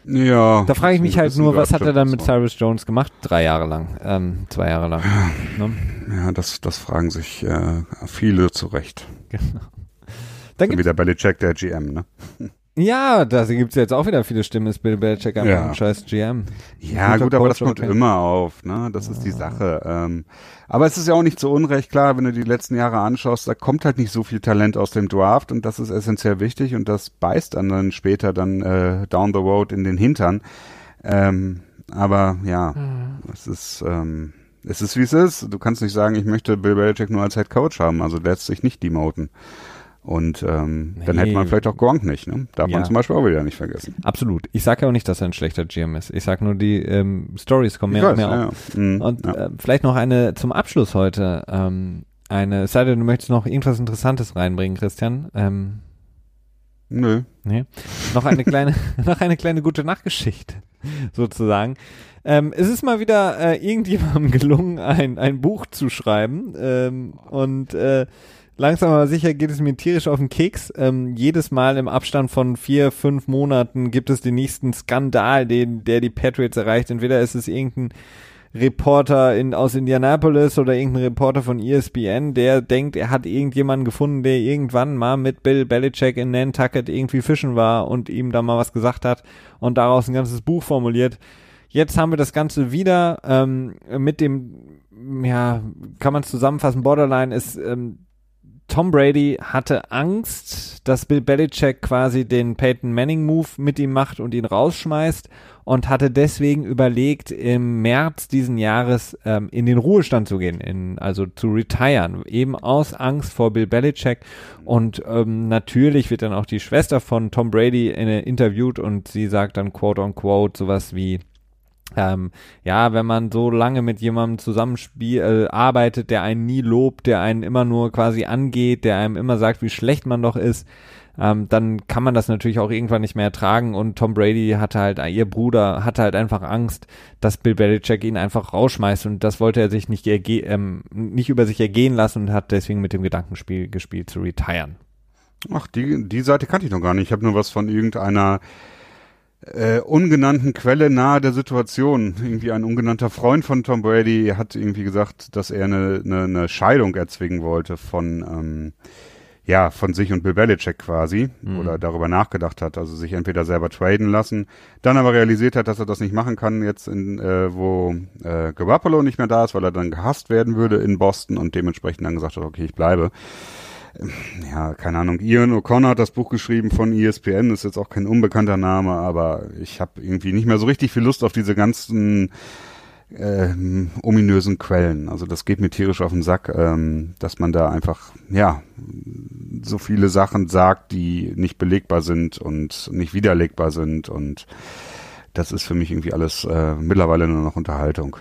Ja. Da frage ich mich halt nur, was hat er dann mit Cyrus Jones gemacht? Drei Jahre lang, ähm, zwei Jahre lang. *sighs* Ne? Ja, das, das fragen sich äh, viele zu Recht. Genau. Dann so wie der Belichick, der GM, ne? *laughs* Ja, da gibt es jetzt auch wieder viele Stimmen, ist Bill Belichick einfach ja. ein scheiß GM. Ja, gut, aber das kommt okay. immer auf, ne? Das ja. ist die Sache. Ähm, aber es ist ja auch nicht so unrecht, klar, wenn du die letzten Jahre anschaust, da kommt halt nicht so viel Talent aus dem Draft und das ist essentiell wichtig und das beißt dann, später dann äh, down the road in den Hintern. Ähm, aber ja, mhm. es ist, ähm, es ist wie es ist. Du kannst nicht sagen, ich möchte Bill Belichick nur als Head Coach haben, also lässt sich nicht demoten. Und ähm, nee. dann hätte man vielleicht auch Gronk nicht. Ne? Darf ja. man zum Beispiel auch wieder nicht vergessen. Absolut. Ich sage ja auch nicht, dass er ein schlechter GM ist. Ich sage nur, die ähm, Stories kommen mehr weiß, und mehr ja, auf. Ja. Mhm, und äh, vielleicht noch eine zum Abschluss heute. Ähm, eine, es sei denn, du möchtest noch irgendwas Interessantes reinbringen, Christian. Ähm, Nö. Nee. Noch eine kleine, *laughs* noch eine kleine gute Nachgeschichte, sozusagen. Ähm, es ist mal wieder äh, irgendjemandem gelungen, ein, ein Buch zu schreiben. Ähm, und äh, langsam aber sicher geht es mir tierisch auf den Keks. Ähm, jedes Mal im Abstand von vier, fünf Monaten gibt es den nächsten Skandal, den, der die Patriots erreicht. Entweder ist es irgendein Reporter in, aus Indianapolis oder irgendein Reporter von ESPN, der denkt, er hat irgendjemanden gefunden, der irgendwann mal mit Bill Belichick in Nantucket irgendwie fischen war und ihm da mal was gesagt hat und daraus ein ganzes Buch formuliert. Jetzt haben wir das Ganze wieder ähm, mit dem, ja, kann man zusammenfassen, Borderline ist ähm, Tom Brady hatte Angst, dass Bill Belichick quasi den Peyton Manning Move mit ihm macht und ihn rausschmeißt und hatte deswegen überlegt, im März diesen Jahres ähm, in den Ruhestand zu gehen, in, also zu retiren, eben aus Angst vor Bill Belichick. Und ähm, natürlich wird dann auch die Schwester von Tom Brady in, interviewt und sie sagt dann quote on quote sowas wie, ähm, ja, wenn man so lange mit jemandem zusammenspiel äh, arbeitet, der einen nie lobt, der einen immer nur quasi angeht, der einem immer sagt, wie schlecht man doch ist, ähm, dann kann man das natürlich auch irgendwann nicht mehr ertragen und Tom Brady hatte halt, ihr Bruder hatte halt einfach Angst, dass Bill Belichick ihn einfach rausschmeißt und das wollte er sich nicht, ähm, nicht über sich ergehen lassen und hat deswegen mit dem Gedankenspiel gespielt zu retiren. Ach, die, die Seite kannte ich noch gar nicht. Ich habe nur was von irgendeiner äh, ungenannten Quelle nahe der Situation. Irgendwie ein ungenannter Freund von Tom Brady hat irgendwie gesagt, dass er eine, eine, eine Scheidung erzwingen wollte von ähm, ja, von sich und Bill Belichick quasi mhm. oder darüber nachgedacht hat, also sich entweder selber traden lassen, dann aber realisiert hat, dass er das nicht machen kann jetzt in, äh, wo äh, Garoppolo nicht mehr da ist, weil er dann gehasst werden würde in Boston und dementsprechend dann gesagt hat, okay, ich bleibe. Ja, keine Ahnung. Ian O'Connor hat das Buch geschrieben von ESPN, ist jetzt auch kein unbekannter Name, aber ich habe irgendwie nicht mehr so richtig viel Lust auf diese ganzen ähm, ominösen Quellen. Also das geht mir tierisch auf den Sack, ähm, dass man da einfach, ja, so viele Sachen sagt, die nicht belegbar sind und nicht widerlegbar sind und das ist für mich irgendwie alles äh, mittlerweile nur noch Unterhaltung.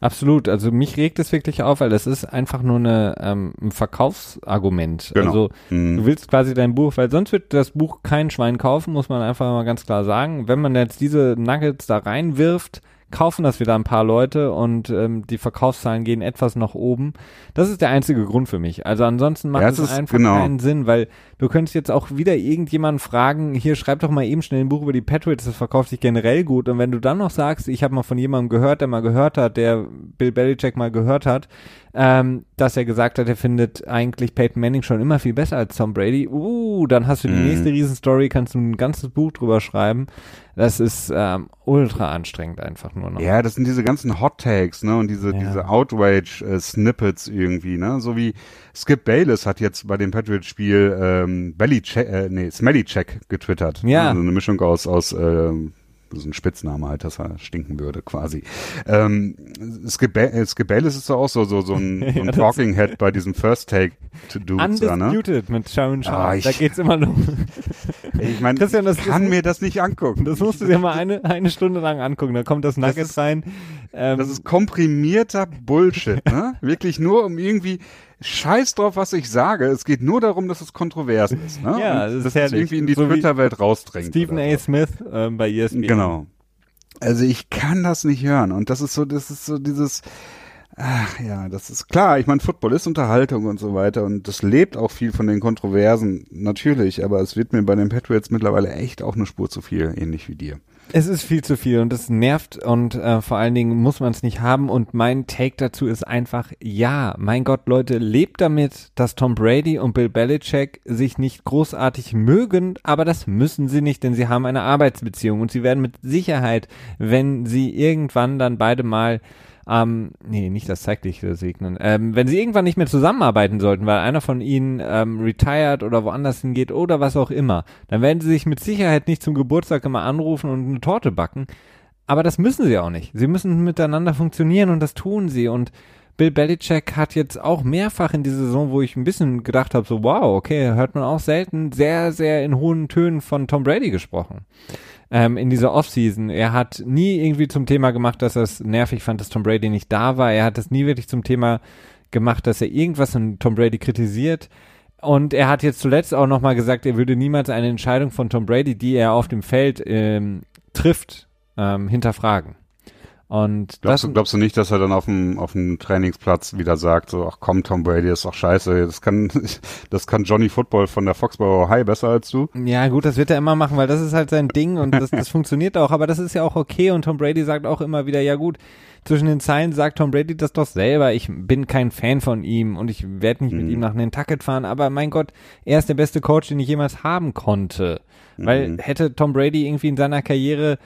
Absolut, also mich regt es wirklich auf, weil es ist einfach nur eine, ähm, ein Verkaufsargument. Genau. Also mhm. du willst quasi dein Buch, weil sonst wird das Buch kein Schwein kaufen, muss man einfach mal ganz klar sagen. Wenn man jetzt diese Nuggets da reinwirft, kaufen das wieder ein paar Leute und ähm, die Verkaufszahlen gehen etwas nach oben. Das ist der einzige Grund für mich. Also ansonsten macht ja, es einfach genau. keinen Sinn, weil du könntest jetzt auch wieder irgendjemanden fragen, hier schreib doch mal eben schnell ein Buch über die Patriots, das verkauft sich generell gut. Und wenn du dann noch sagst, ich habe mal von jemandem gehört, der mal gehört hat, der Bill Belichick mal gehört hat, ähm, dass er gesagt hat, er findet eigentlich Peyton Manning schon immer viel besser als Tom Brady. Uh, dann hast du die mm. nächste Riesenstory, kannst du ein ganzes Buch drüber schreiben. Das ist ähm, ultra anstrengend einfach nur noch. Ja, das sind diese ganzen Hot Takes, ne, und diese, ja. diese Outrage-Snippets äh, irgendwie, ne, so wie Skip Bayless hat jetzt bei dem Patriots-Spiel ähm, Belly äh, nee, Smelly Check getwittert. Ja. Also eine Mischung aus, aus ähm, so ein Spitzname halt, dass er stinken würde quasi. Ähm, Skibellis ist auch so, so, so ein, *laughs* so ein ja, Talking Head bei diesem First Take to do. Undisputed ne? mit Sharon Sharp. Ah, da geht's immer noch. ich meine, ich kann das, mir das nicht angucken. Das musst du dir mal eine, eine Stunde lang angucken. Da kommt das Nuggets das rein. Ähm, das ist komprimierter Bullshit, ne? *laughs* Wirklich nur um irgendwie Scheiß drauf, was ich sage. Es geht nur darum, dass es kontrovers ist. Ne? ja, das ist dass es irgendwie in die so Twitter-Welt rausdrängt. Stephen A. Smith ähm, bei ESPN. Genau. Also ich kann das nicht hören. Und das ist so, das ist so dieses, ach ja, das ist klar. Ich meine, Football ist Unterhaltung und so weiter. Und das lebt auch viel von den Kontroversen, natürlich. Aber es wird mir bei den Patriots mittlerweile echt auch eine Spur zu viel, ähnlich wie dir. Es ist viel zu viel und es nervt und äh, vor allen Dingen muss man es nicht haben und mein Take dazu ist einfach, ja, mein Gott, Leute, lebt damit, dass Tom Brady und Bill Belichick sich nicht großartig mögen, aber das müssen sie nicht, denn sie haben eine Arbeitsbeziehung und sie werden mit Sicherheit, wenn sie irgendwann dann beide mal ähm, nee, nicht das zeitliche segnen, ähm, wenn sie irgendwann nicht mehr zusammenarbeiten sollten, weil einer von ihnen ähm, retired oder woanders hingeht oder was auch immer, dann werden sie sich mit Sicherheit nicht zum Geburtstag immer anrufen und eine Torte backen. Aber das müssen sie auch nicht. Sie müssen miteinander funktionieren und das tun sie. Und Bill Belichick hat jetzt auch mehrfach in dieser Saison, wo ich ein bisschen gedacht habe, so wow, okay, hört man auch selten, sehr, sehr in hohen Tönen von Tom Brady gesprochen ähm, in dieser Offseason. Er hat nie irgendwie zum Thema gemacht, dass er es nervig fand, dass Tom Brady nicht da war. Er hat es nie wirklich zum Thema gemacht, dass er irgendwas in Tom Brady kritisiert. Und er hat jetzt zuletzt auch nochmal gesagt, er würde niemals eine Entscheidung von Tom Brady, die er auf dem Feld ähm, trifft, ähm, hinterfragen. Und glaubst, du, glaubst du nicht, dass er dann auf dem, auf dem Trainingsplatz wieder sagt, so, ach komm, Tom Brady ist doch scheiße, das kann, *laughs* das kann Johnny Football von der Foxborough High besser als du? Ja, gut, das wird er immer machen, weil das ist halt sein Ding und das, *laughs* das funktioniert auch, aber das ist ja auch okay und Tom Brady sagt auch immer wieder, ja gut, zwischen den Zeilen sagt Tom Brady das doch selber, ich bin kein Fan von ihm und ich werde nicht mhm. mit ihm nach Nantucket fahren, aber mein Gott, er ist der beste Coach, den ich jemals haben konnte. Weil mhm. hätte Tom Brady irgendwie in seiner Karriere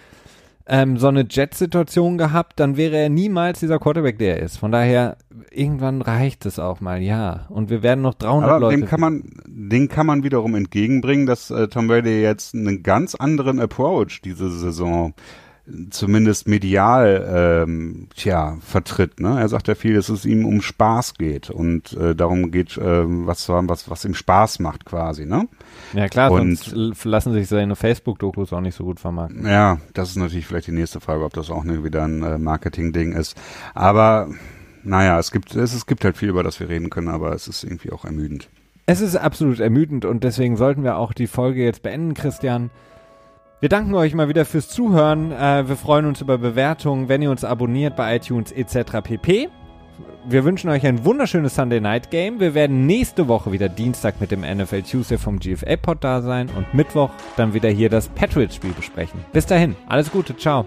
ähm, so eine Jet-Situation gehabt, dann wäre er niemals dieser Quarterback, der er ist. Von daher, irgendwann reicht es auch mal, ja. Und wir werden noch 300 Aber Leute. Dem kann man, den kann man wiederum entgegenbringen, dass äh, Tom Brady jetzt einen ganz anderen Approach diese Saison zumindest medial ähm, tja vertritt. Ne? Er sagt ja viel, dass es ihm um Spaß geht und äh, darum geht, äh, was was was ihm Spaß macht quasi. Ne? Ja klar, und, sonst lassen sich seine Facebook-Dokus auch nicht so gut vermarkten. Ja, das ist natürlich vielleicht die nächste Frage, ob das auch ne, wieder ein äh, Marketing-Ding ist. Aber naja, es gibt es, es gibt halt viel, über das wir reden können, aber es ist irgendwie auch ermüdend. Es ist absolut ermüdend und deswegen sollten wir auch die Folge jetzt beenden, Christian. Wir danken euch mal wieder fürs Zuhören. Äh, wir freuen uns über Bewertungen, wenn ihr uns abonniert bei iTunes etc. pp. Wir wünschen euch ein wunderschönes Sunday Night Game. Wir werden nächste Woche wieder Dienstag mit dem NFL Tuesday vom GFA Pod da sein und Mittwoch dann wieder hier das Patriots Spiel besprechen. Bis dahin, alles Gute, ciao.